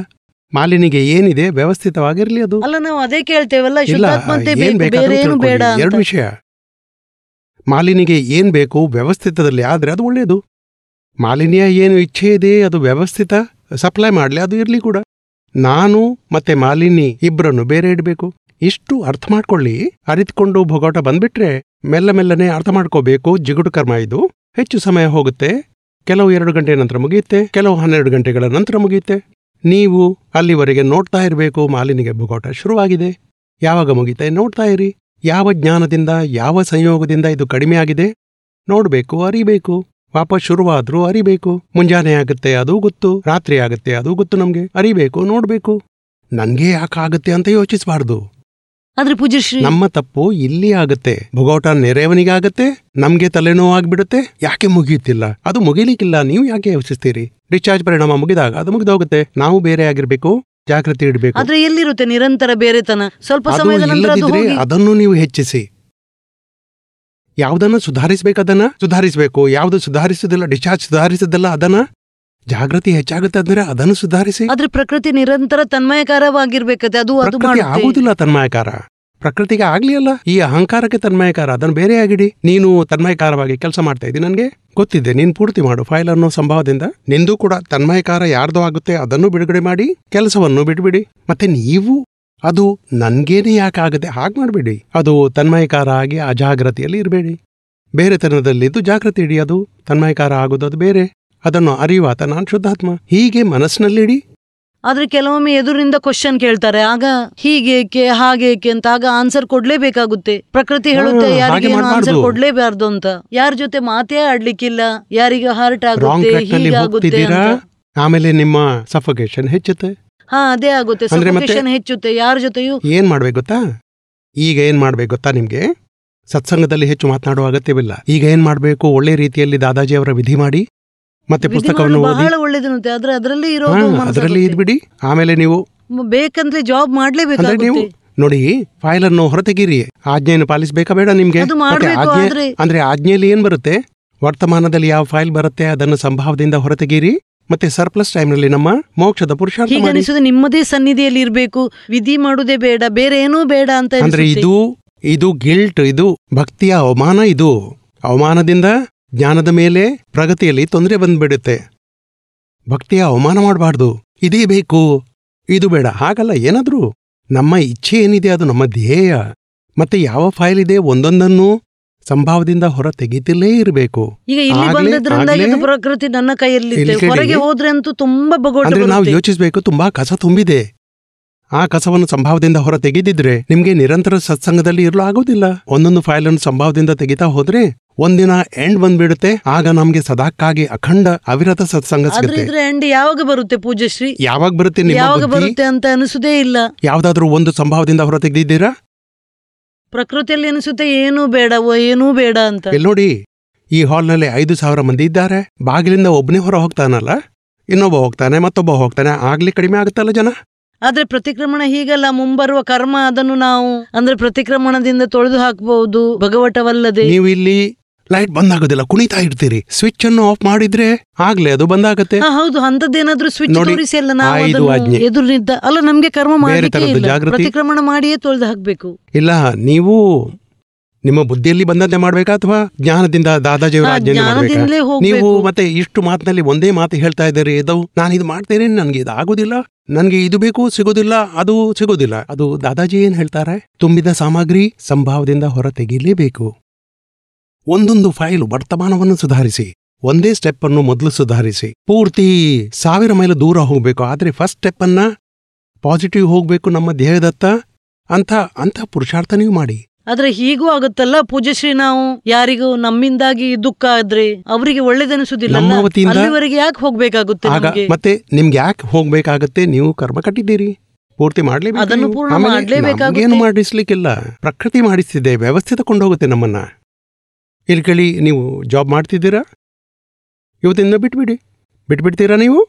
ಮಾಲಿನಿಗೆ ಏನಿದೆ ವ್ಯವಸ್ಥಿತವಾಗಿರ್ಲಿ ಅದು. ಅಲ್ಲ ನಾವು ಅದೇ ಕೇಳ್ತೇವಲ್ಲ ಇಲ್ಲ ಶುದ್ಧಾತ್ಮಂತೆ ಏನ್ ಬೇಕು ಬೇಕಾದ್ರೂ ಬೇರೆ ಏನು ತಿಳ್ಕೊಳ್ಳಿ. ಬೇಡ ಅಂತ. ಎರಡು ವಿಷಯ. ಮಾಲಿನಿಗೆ ಏನ್ ಬೇಕು ವ್ಯವಸ್ಥಿತದಲ್ಲಿ ಆದ್ರೆ ಅದು ಒಳ್ಳೆಯದು ಮಾಲಿನ್ಯ ಏನು ಇಚ್ಛೆ ಇದೆ ಅದು ವ್ಯವಸ್ಥಿತ ಸಪ್ಲೈ ಮಾಡಲಿ ಅದು ಇರಲಿ ಕೂಡ. ನಾನು ಮತ್ತೆ ಮಾಲಿನಿ ಇಬ್ಬರನ್ನು ಬೇರೆ ಇಡಬೇಕು. ಇಷ್ಟು ಅರ್ಥ ಮಾಡ್ಕೊಳ್ಳಿ. ಅರಿತುಕೊಂಡು ಭೋಗಾಟ ಬಂದ್ಬಿಟ್ರೆ ಮೆಲ್ಲ ಮೆಲ್ಲನೆ ಅರ್ಥ ಮಾಡ್ಕೋಬೇಕು ಜಿಗುಡು ಕರ್ಮ ಇದು. ಹೆಚ್ಚು ಸಮಯ ಹೋಗುತ್ತೆ. ಕೆಲವು ಎರಡು ಗಂಟೆ ನಂತರ ಮುಗಿಯುತ್ತೆ ಕೆಲವು ಹನ್ನೆರಡು ಗಂಟೆಗಳ ನಂತರ ಮುಗಿಯುತ್ತೆ. ನೀವು ಅಲ್ಲಿವರೆಗೆ ನೋಡ್ತಾ ಇರಬೇಕು. ಮಾಲಿನಿಗೆ ಭೂಗೋಟ ಶುರುವಾಗಿದೆ. ಯಾವಾಗ ಮುಗಿತೆ? ನೋಡ್ತಾ ಇರಿ. ಯಾವ ಜ್ಞಾನದಿಂದ ಯಾವ ಸಂಯೋಗದಿಂದ ಇದು ಕಡಿಮೆ ಆಗಿದೆ? ನೋಡ್ಬೇಕು ಅರಿಬೇಕು. ವಾಪಸ್ ಶುರುವಾದ್ರೂ ಅರಿಬೇಕು. ಮುಂಜಾನೆ ಆಗುತ್ತೆ ಅದು ಗೊತ್ತು. ರಾತ್ರಿ ಆಗುತ್ತೆ ಅದು ಗೊತ್ತು ನಮ್ಗೆ. ಅರಿಬೇಕು ನೋಡ್ಬೇಕು. ನನ್ಗೆ ಯಾಕಾಗುತ್ತೆ ಅಂತ ಯೋಚಿಸಬಾರ್ದು. ಆದ್ರೆ ಪೂಜ್ಯಶ್ರೀ ನಮ್ಮ ತಪ್ಪು ಇಲ್ಲಿ ಆಗುತ್ತೆ. ಭುಗೋಟ ನೆರೆಯವನಿಗಾಗತ್ತೆ ನಮ್ಗೆ ತಲೆನೋವು ಆಗ್ಬಿಡುತ್ತೆ ಯಾಕೆ ಮುಗಿಯುತ್ತಿಲ್ಲ? ಅದು ಮುಗಿಲಿಕ್ಕಿಲ್ಲ ನೀವು ಯಾಕೆ ಯೋಚಿಸ್ತೀರಿ? ಡಿಸ್ಚಾರ್ಜ್ ಪರಿಣಾಮ ಮುಗಿದಾಗ ಅದು ಮುಗಿದೋಗುತ್ತೆ ನಾವು ಬೇರೆ ಆಗಿರ್ಬೇಕು ಜಾಗೃತಿ ಇಡಬೇಕು. ಆದ್ರೆ ಎಲ್ಲಿರುತ್ತೆ? ನಿರಂತರ ಬೇರೆತನ ಸ್ವಲ್ಪ ಅದು ಸಮಯದ ನಂತರ ಅದು ಇಲ್ಲದಿದ್ರೆ ಹೋಗಿ. ಅದನ್ನು ನೀವು ಹೆಚ್ಚಿಸಿ. ಯಾವುದನ್ನ ಸುಧಾರಿಸಬೇಕು ಅದನ್ನ? ಸುಧಾರಿಸಬೇಕು. ಯಾವುದು ಸುಧಾರಿಸುದಿಲ್ಲ ಡಿಸ್ಚಾರ್ಜ್ ಸುಧಾರಿಸುದಿಲ್ಲ ಅದನ್ನ? ಜಾಗೃತಿ ಹೆಚ್ಚಾಗುತ್ತೆ ಅಂದ್ರೆ ಅದನ್ನು ಸುಧಾರಿಸಿ. ಆದ್ರೆ ಪ್ರಕೃತಿ ನಿರಂತರ ತನ್ಮಯಕಾರವಾಗಿರ್ಬೇಕತ್ತೆ ಅದು ಅದು ಪ್ರಕೃತಿ ಮಾಡುತ್ತೆ. ಆಗುವುದಿಲ್ಲ ತನ್ಮಯಕಾರ. ಪ್ರಕೃತಿಗೆ ಆಗ್ಲಿ ಅಲ್ಲ ಈ ಅಹಂಕಾರಕ್ಕೆ ತನ್ಮಯಕಾರ, ಅದನ್ನು ಬೇರೆ ಆಗಿಡಿ. ನೀನು ತನ್ಮಯಕಾರವಾಗಿ ಕೆಲಸ ಮಾಡ್ತಾ ಇದ್ದೀನಿ ನನಗೆ? ಗೊತ್ತಿದೆ ನೀನು ಪೂರ್ತಿ ಮಾಡು ಫೈಲ್ ಅನ್ನೋ ಸಂಭವದಿಂದ. ನಿಂದು ಕೂಡ ತನ್ಮಯಕಾರ ಯಾರ್ದು ಆಗುತ್ತೆ, ಅದನ್ನು ಬಿಡುಗಡೆ ಮಾಡಿ, ಕೆಲಸವನ್ನು ಬಿಟ್ಬಿಡಿ ಮತ್ತೆ ನೀವು? ಅದು ನನ್ಗೇನೆ ಯಾಕಾಗುತ್ತೆ ಹಾಗೆ ಮಾಡಬೇಡಿ. ಅದು ತನ್ಮಯಕಾರ ಆಗಿ ಅಜಾಗ್ರತೆಯಲ್ಲಿ ಇರಬೇಡಿ. ಬೇರೆ ಬೇರೆತನದಲ್ಲಿದ್ದು ಜಾಗೃತಿ ಇಡಿ, ಅದು ತನ್ಮಯಕಾರ ಆಗೋದು, ಅದು ಬೇರೆ. ಅದನ್ನು ಅರಿವಾತ ನಾನು ಶುದ್ಧಾತ್ಮ. ಹೀಗೆ ಮನಸ್ಸಿನಲ್ಲಿಡಿ. ಆದ್ರೆ ಕೆಲವೊಮ್ಮೆ ಎದುರಿಂದ ಕ್ವಶನ್ ಕೇಳ್ತಾರೆ. ಆಗ ಹೀಗೇಕೆ ಹಾಗೇಕೆ ಅಂತ ಆಗ ಆನ್ಸರ್ ಕೊಡ್ಲೇಬೇಕಾಗುತ್ತೆ. ಪ್ರಕೃತಿ ಹೇಳುತ್ತೆ ಹಾ, ಹಾಗೆ ಯಾರಿಗೆ ಆನ್ಸರ್ ಮಾಡ್ಬಾರ್ದು. ಕೊಡ್ಲೇಬಾರ್ದು ಅಂತ. ಯಾರ ಜೊತೆ ಮಾತೇ ಆಡ್ಲಿಕ್ಕಿಲ್ಲ ಯಾರಿಗೆ ಹಾರ್ಟ್ ರಾಂಗ್ ಆಗುತ್ತೆ ಟ್ರ್ಯಾಕ್ನಲ್ಲಿ ಹೀಗಾಗುತ್ತೆ ಹೋಗ್ತಿದ್ದೀರಾ? ಅಂತ. ಆಮೇಲೆ ನಿಮ್ಮ ಸಫೋಕೇಶನ್ ಹೆಚ್ಚುತ್ತೆ. ಹಾ ಅದೇ ಆಗುತ್ತೆ. ಅಂದ್ರೆ ಮತ್ತೆ- ಸಫೋಕೇಶನ್ ಹೆಚ್ಚುತ್ತೆ. ಯಾರ ಜೊತೆಯೂ ಏನ್ ಮಾಡ್ಬೇಕು ಗೊತ್ತಾ? ಈಗ ಏನ್ ಮಾಡ್ಬೇಕು ಗೊತ್ತಾ ನಿಮ್ಗೆ? ಸತ್ಸಂಗದಲ್ಲಿ ಹೆಚ್ಚು ಮಾತನಾಡುವ ಅಗತ್ಯವಿಲ್ಲ. ಈಗ ಏನ್ ಮಾಡ್ಬೇಕು? ಒಳ್ಳೆ ರೀತಿಯಲ್ಲಿ ದಾದಾಜಿ ಅವರ ವಿಧಿ ಮಾಡಿ. ಮತ್ತೆ ಪುಸ್ತಕವನ್ನು ಬಹಳ ಒಳ್ಳೇದಿರುತ್ತೆ ಆದ್ರೆ ಅದರಲ್ಲಿ ಇರೋ ಇರೋದು ಅದರಲ್ಲಿ. ಇದ್ಬಿಡಿ. ಆಮೇಲೆ ನೀವು ಬೇಕಂದ್ರೆ ಜಾಬ್ ಮಾಡ್ಲೇಬೇಕು ನೀವು ನೋಡಿ ಫೈಲ್ ಅನ್ನು ಹೊರತೆಗೀರಿ. ಆಜ್ಞೆಯನ್ನು ಪಾಲಿಸಬೇಕಾ ಬೇಡ ನಿಮ್ಗೆ? ಆಜ್ಞೆ ಅಂದ್ರೆ ಆಜ್ಞೆಯಲ್ಲಿ ಏನ್ ಬರುತ್ತೆ? ವರ್ತಮಾನದಲ್ಲಿ ಯಾವ ಫೈಲ್ ಬರುತ್ತೆ ಅದನ್ನು ಸಂಭಾವದಿಂದ ಹೊರತೆಗೀರಿ. ಮತ್ತೆ ಸರ್ಪ್ಲಸ್ ಟೈಮ್ನಲ್ಲಿ ನಮ್ಮ ಮೋಕ್ಷದ ಪುರುಷಾರ್ಥ ಹೀಗೆ ನಿಮ್ಮದೇ ಸನ್ನಿಧಿಯಲ್ಲಿ ಇರಬೇಕು. ವಿಧಿ ಮಾಡುದೇ ಬೇಡ ಬೇರೆ ಏನೂ ಬೇಡ ಅಂತ ಅಂದ್ರೆ ಇದು ಇದು ಗಿಲ್ಟ್ ಇದು ಭಕ್ತಿಯ ಅವಮಾನ ಇದು ಅವಮಾನದಿಂದ ಜ್ಞಾನದ ಮೇಲೆ ಪ್ರಗತಿಯಲ್ಲಿ ತೊಂದರೆ ಬಂದ್ಬಿಡುತ್ತೆ. ಭಕ್ತಿಯ ಅವಮಾನ ಮಾಡಬಾರ್ದು. ಇದೇ ಬೇಕು. ಇದು ಬೇಡ. ಹಾಗಲ್ಲ ಏನಾದರೂ? ನಮ್ಮ ಇಚ್ಛೆ ಏನಿದೆ ಅದು ನಮ್ಮ ಧ್ಯೇಯ. ಮತ್ತೆ ಯಾವ ಫೈಲ್ ಇದೆ ಒಂದೊಂದನ್ನು ಸಂಭಾವದಿಂದ ಹೊರ ತೆಗಿತಿಲ್ಲೇ ಇರಬೇಕು. ಈಗ ಇಲ್ಲಿ ಆಗ್ಲೇ- ಬಂದಿದ್ರಿಂದ ಆಗ್ಲೇ- ಇದು ಪ್ರಕೃತಿ ನನ್ನ ಕೈಯಲ್ಲಿ ಇಲ್ಲಿ ಕೇಳಿ. ಹೊರಗೆ ಹೋದ್ರೆ ಅಂತೂ ತುಂಬಾ ಅಂದ್ರೆ ನಾವು ಬರುತ್ತೆ. ಯೋಚಿಸಬೇಕು ತುಂಬಾ ಕಸ ತುಂಬಿದೆ. ಆ ಕಸವನ್ನು ಸಂಭಾವದಿಂದ ಹೊರ ತೆಗೆದಿದ್ರೆ ನಿಮ್ಗೆ ನಿರಂತರ ಸತ್ಸಂಗದಲ್ಲಿ ಇರಲು ಆಗೋದಿಲ್ಲ. ಒಂದೊಂದು ಫೈಲ್ ಅನ್ನು ಸಂಭಾವದಿಂದ ತೆಗಿತಾ ಹೋದ್ರೆ ಒಂದಿನ ಎಂಡ್ ಬಂದ್ಬಿಡುತ್ತೆ ಆಗ ನಮ್ಗೆ ಸದಾಕ್ಕಾಗಿ ಅಖಂಡ ಅವಿರತ ಸತ್ಸಂಗ ಆದ್ರೆ ಸಿಗುತ್ತೆ. ಇದ್ರ ಎಂಡ್ ಯಾವಾಗ ಬರುತ್ತೆ ಪೂಜಶ್ರೀ ಯಾವಾಗ ಬರುತ್ತೆ ನಿಮ್ಮ ಯಾವಾಗ ಬುದ್ಧಿ? ಬರುತ್ತೆ ಅಂತ ಅನಿಸುದೇ ಇಲ್ಲ. ಯಾವ್ದಾದ್ರು ಒಂದು ಸಂಭಾವದಿಂದ ಹೊರ ತೆಗೆದಿದ್ದೀರಾ ಪ್ರಕೃತಿಯಲ್ಲಿ ಅನಿಸುತ್ತೆ ಏನೂ ಬೇಡ ಓ, ಏನೂ ಬೇಡ ಅಂತ. ಇಲ್ಲಿ ನೋಡಿ ಈ ಹಾಲ್ನಲ್ಲಿ ಐದು ಸಾವಿರ ಮಂದಿ ಇದ್ದಾರೆ. ಬಾಗಿಲಿಂದ ಒಬ್ಬನೇ ಹೊರ ಹೋಗ್ತಾನಲ್ಲ? ಇನ್ನೊಬ್ಬ ಹೋಗ್ತಾನೆ ಮತ್ತೊಬ್ಬ ಹೋಗ್ತಾನೆ. ಆಗ್ಲಿ ಕಡಿಮೆ ಆಗುತ್ತಲ್ಲ ಜನ? ಆದ್ರೆ ಪ್ರತಿಕ್ರಮಣ ಹೀಗಲ್ಲ ಮುಂಬರುವ ಕರ್ಮ ಅದನ್ನು ನಾವು ಅಂದ್ರೆ ಪ್ರತಿಕ್ರಮಣದಿಂದ ತೊಳೆದು ಹಾಕಬಹುದು ಭಗವಟವಲ್ಲದೆ. ನೀವು ಇಲ್ಲಿ ಲೈಟ್ ಬಂದಾಗೋದಿಲ್ಲ ಕುಣಿತಾ ಇರ್ತೀರಿ. ಸ್ವಿಚ್ ಅನ್ನು ಆಫ್ ಮಾಡಿದ್ರೆ ಆಗ್ಲೇ ಅದು ಬಂದಾಗತ್ತೆ. ಹೌದು. ಅಂತದ್ದೇನಾದ್ರೂ ಸ್ವಿಚ್ ನೋಡಿ, ತೋರಿಸಿ ಅಲ್ಲ ನಾವು ಅದನ್ನು ಆಜ್ಞೆ. ಅಲ್ಲ ನಮ್ಗೆ ಕರ್ಮ ಮಾಡ್ಲಿಕ್ಕೆ ಇಲ್ಲ. ಜಾಗೃತಿ. ಪ್ರತಿಕ್ರಮಣ ಮಾಡಿಯೇ ತೊಳೆದು ಹಾಕ್ಬೇಕು. ಇಲ್ಲ ನೀವು ನಿಮ್ಮ ಬುದ್ಧಿಯಲ್ಲಿ ಬಂದಂತೆ ಮಾಡ್ಬೇಕಾ ಅಥವಾ ಜ್ಞಾನದಿಂದ ದಾದಾಜಿ ಆ ಆಜ್ಞೆಯನ್ನು ಮಾಡ್ಬೇಕಾ? ಜ್ಞಾನದಿಂದಲೇ ನೀವು ಮತ್ತೆ ಇಷ್ಟು ಮಾತಿನಲ್ಲಿ ಒಂದೇ ಮಾತು ಹೇಳ್ತಾ ಇದ್ದೀರಿ. ಇದು ನಾನು ಇದು ಮಾಡ್ತೇನೆ ನನಗೆ ಇದು ಆಗೋದಿಲ್ಲ ನನಗೆ ಇದು ಬೇಕು ಸಿಗೋದಿಲ್ಲ ಅದು ಸಿಗೋದಿಲ್ಲ. ಅದು ದಾದಾಜಿ ಏನ್ ಹೇಳ್ತಾರೆ? ತುಂಬಿದ ಸಾಮಗ್ರಿ ಸಂಭಾವದಿಂದ ಹೊರ ತೆಗೀಲೇಬೇಕು ಒಂದೊಂದು ಫೈಲು ವರ್ತಮಾನವನ್ನು ಸುಧಾರಿಸಿ ಒಂದೇ ಸ್ಟೆಪ್ ಅನ್ನು ಮೊದಲು ಸುಧಾರಿಸಿ. ಪೂರ್ತಿ ಸಾವಿರ ಮೈಲು ದೂರ ಹೋಗಬೇಕು ಆದರೆ ಫಸ್ಟ್ ಸ್ಟೆಪ್ ಅನ್ನ ಪಾಸಿಟಿವ್ ಹೋಗಬೇಕು ನಮ್ಮ ದೇಹದತ್ತ? ಅಂತ ಅಂತ ಪುರುಷಾರ್ಥ ನೀವು ಮಾಡಿ. ಆದ್ರೆ ಹೀಗೂ ಆಗುತ್ತಲ್ಲ ಪೂಜಶ್ರೀ ನಾವು? ಯಾರಿಗೂ ನಮ್ಮಿಂದಾಗಿ ದುಃಖ ಆದ್ರೆ ಅವರಿಗೆ ಒಳ್ಳೇದನಿಸುದಿಲ್ಲ ಅಲ್ಲಿವರೆಗೆ ಯಾಕೆ ಹೋಗ್ಬೇಕಾಗುತ್ತೆ ಮತ್ತೆ ನಿಮ್ಗೆ ಯಾಕೆ ಹೋಗ್ಬೇಕಾಗುತ್ತೆ? ನೀವು ಕರ್ಮ ಕಟ್ಟಿದ್ದೀರಿ. ಪೂರ್ತಿ ಮಾಡ್ಲೇಬೇಕು ಅದನ್ನು. ಪೂರ್ಣ ಮಾಡ್ಲೇಬೇಕಾಗುತ್ತೆ. ನಮ್ಗೇನು ಮಾಡಿಸ್ಲಿಕ್ಕಿಲ್ಲ. ಪ್ರಕೃತಿ ಮಾಡಿಸ್ತಿದೆ ವ್ಯವಸ್ಥಿತ ಕೊಂಡೋಗುತ್ತೆ ನಮ್ಮನ್ನ. ಇಲ್ಲಿ ಕೇಳಿ ನೀವು ಜಾಬ್ ಮಾಡ್ತಿದ್ದೀರಾ? ಇವತ್ತಿಂದ ಬಿಟ್ಬಿಡಿ. ಬಿಟ್ಬಿಡ್ತೀರಾ ನೀವು?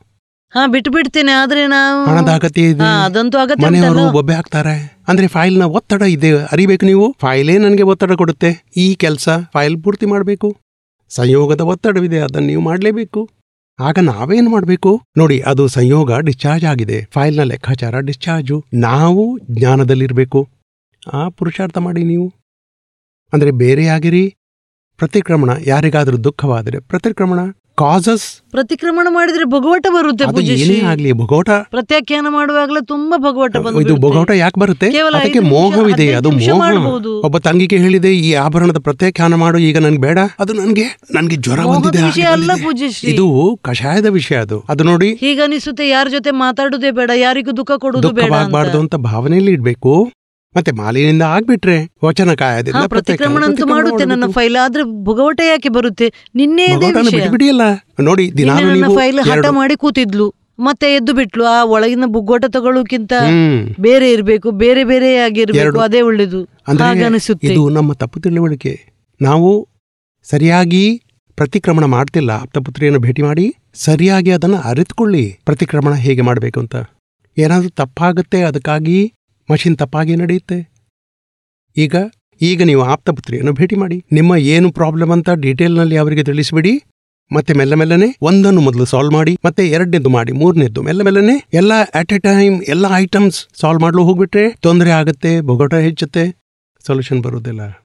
ಹಾ ಬಿಟ್ಟು ಬಿಡ್ತೇನೆ ಆದ್ರೆ ನಾವು ಹಣದ ಅಗತ್ಯ ಇದೆ. ಅದಂತೂ ಅಗತ್ಯ ಮನೆಯವರು. ಬೊಬ್ಬೆ ಹಾಕ್ತಾರೆ. ಅಂದ್ರೆ ಫೈಲ್ನ ಒತ್ತಡ ಇದೆ ಅರಿಬೇಕು ನೀವು. ಫೈಲೇ ನನಗೆ ಒತ್ತಡ ಕೊಡುತ್ತೆ? ಈ ಕೆಲಸ ಫೈಲ್ ಪೂರ್ತಿ ಮಾಡಬೇಕು. ಸಂಯೋಗದ ಒತ್ತಡವಿದೆ ಅದನ್ನ ನೀವು ಮಾಡಲೇಬೇಕು. ಆಗ ನಾವೇನು ಮಾಡಬೇಕು? ನೋಡಿ ಅದು ಸಂಯೋಗ ಡಿಸ್ಚಾರ್ಜ್ ಆಗಿದೆ. ಫೈಲ್ನ ಲೆಕ್ಕಾಚಾರ ಡಿಸ್ಚಾರ್ಜು ನಾವು ಜ್ಞಾನದಲ್ಲಿರಬೇಕು. ಆ ಪುರುಷಾರ್ಥ ಮಾಡಿ ನೀವು. ಅಂದ್ರೆ ಬೇರೆ ಆಗಿರಿ ಪ್ರತಿಕ್ರಮಣ ಯಾರಿಗಾದ್ರೂ ದುಃಖವಾದರೆ ಪ್ರತಿಕ್ರಮಣ ಕಾಸಸ್ ಪ್ರತಿಕ್ರಮಣ ಮಾಡಿದ್ರೆ ಭಗವಟ ಬರುತ್ತೆ ಅದು ಏನೇ ಆಗ್ಲಿ ಭಗೋಟ ಪ್ರತ್ಯಾಖ್ಯಾನ ಮಾಡುವಾಗಲೇ ತುಂಬಾ ಭಗವಟ ಇದು ಭಗವಟ ಭಗೋಟ ಯಾಕೆ ಬರುತ್ತೆ? ಅದಕ್ಕೆ ಮೋಹವಿದೆ ಅದು ಮೋಹ. ಒಬ್ಬ ತಂಗಿಗೆ ಹೇಳಿದೆ ಈ ಆಭರಣದ ಪ್ರತ್ಯಾಖ್ಯಾನ ಮಾಡು ಈಗ ನನ್ಗೆ ಬೇಡ. ಅದು ನನ್ಗೆ ನನ್ಗೆ ಜ್ವರ ಬಂದಿದೆ ಅಲ್ಲ ಪೂಜಿಸಿ ಇದು ಕಷಾಯದ ವಿಷಯ ಅದು. ಅದು ನೋಡಿ ಹೀಗನಿಸುತ್ತೆ ಯಾರ ಜೊತೆ ಮಾತಾಡುದೇ ಬೇಡ ಯಾರಿಗೂ ದುಃಖ ಕೊಡುದು ಬೇಡ ಆಗ್ಬಾರ್ದು ಅಂತ ಅಂತ ಭಾವನೆಯಲ್ಲಿ ಇಡ್ಬೇಕು. ಮತ್ತೆ ಮಾಲಿನಿಂದ ಆಗ್ಬಿಟ್ರೆ ವಚನ ಕಾಯದಿಲ್ಲ ಕಾಯದಿಂದ ಪ್ರತಿಕ್ರಮಣ ಅಂತೂ ಮಾಡುತ್ತೆ ನನ್ನ ಫೈಲ್ ಆದ್ರೆ ಭಗವಟ ಯಾಕೆ ಬರುತ್ತೆ? ನಿನ್ನೆ ಬಿಡಿಯಲ್ಲ ನೋಡಿ ದಿನ ದಿನಾಲು ನನ್ನ ಫೈಲ್ ಹಠ ಮಾಡಿ ಕೂತಿದ್ಲು. ಮತ್ತೆ ಎದ್ದು ಬಿಟ್ಲು. ಆ ಒಳಗಿನ ಬುಗ್ಗೋಟ ತಗೊಳ್ಳೋಕ್ಕಿಂತ ಬೇರೆ ಇರ್ಬೇಕು ಬೇರೆ ಬೇರೆ ಆಗಿರ್ಬೇಕು ಅದೇ ಒಳ್ಳೇದು. ಅನಿಸುತ್ತೆ. ಇದು ನಮ್ಮ ತಪ್ಪು ತಿಳುವಳಿಕೆ. ನಾವು ಸರಿಯಾಗಿ ಪ್ರತಿಕ್ರಮಣ ಮಾಡ್ತಿಲ್ಲ. ಆಪ್ತಪುತ್ರಿಯನ್ನು ಭೇಟಿ ಮಾಡಿ ಸರಿಯಾಗಿ ಅದನ್ನು ಅರಿತುಕೊಳ್ಳಿ. ಪ್ರತಿಕ್ರಮಣ ಹೇಗೆ ಮಾಡಬೇಕು ಅಂತ. ಏನಾದರೂ ತಪ್ಪಾಗುತ್ತೆ ಅದಕ್ಕಾಗಿ ಮಷಿನ್ ತಪ್ಪಾಗಿ ನಡೆಯುತ್ತೆ. ಈಗ ಈಗ ನೀವು ಆಪ್ತಪುತ್ರಿಯನ್ನು ಭೇಟಿ ಮಾಡಿ, ನಿಮ್ಮ ಏನು ಪ್ರಾಬ್ಲಮ್ ಅಂತ ಡೀಟೇಲ್ನಲ್ಲಿ ಅವರಿಗೆ ತಿಳಿಸಿಬಿಡಿ, ಮತ್ತೆ ಮೆಲ್ಲ ಮೆಲ್ಲನೆ ಒಂದನ್ನು ಮೊದಲು ಸಾಲ್ವ್ ಮಾಡಿ, ಮತ್ತೆ ಎರಡನೇದು ಮಾಡಿ, ಮೂರನೇದು ಮೆಲ್ಲ ಮೆಲ್ಲನೆ ಎಲ್ಲ ಅಟ್ ಎ ಟೈಮ್ ಎಲ್ಲ ಐಟಮ್ಸ್ ಸಾಲ್ವ್ ಮಾಡಲು ಹೋಗ್ಬಿಟ್ರೆ ತೊಂದರೆ ಆಗುತ್ತೆ, ಬೊಗಟ ಹೆಚ್ಚುತ್ತೆ, ಸೊಲ್ಯೂಷನ್ ಬರುವುದಿಲ್ಲ.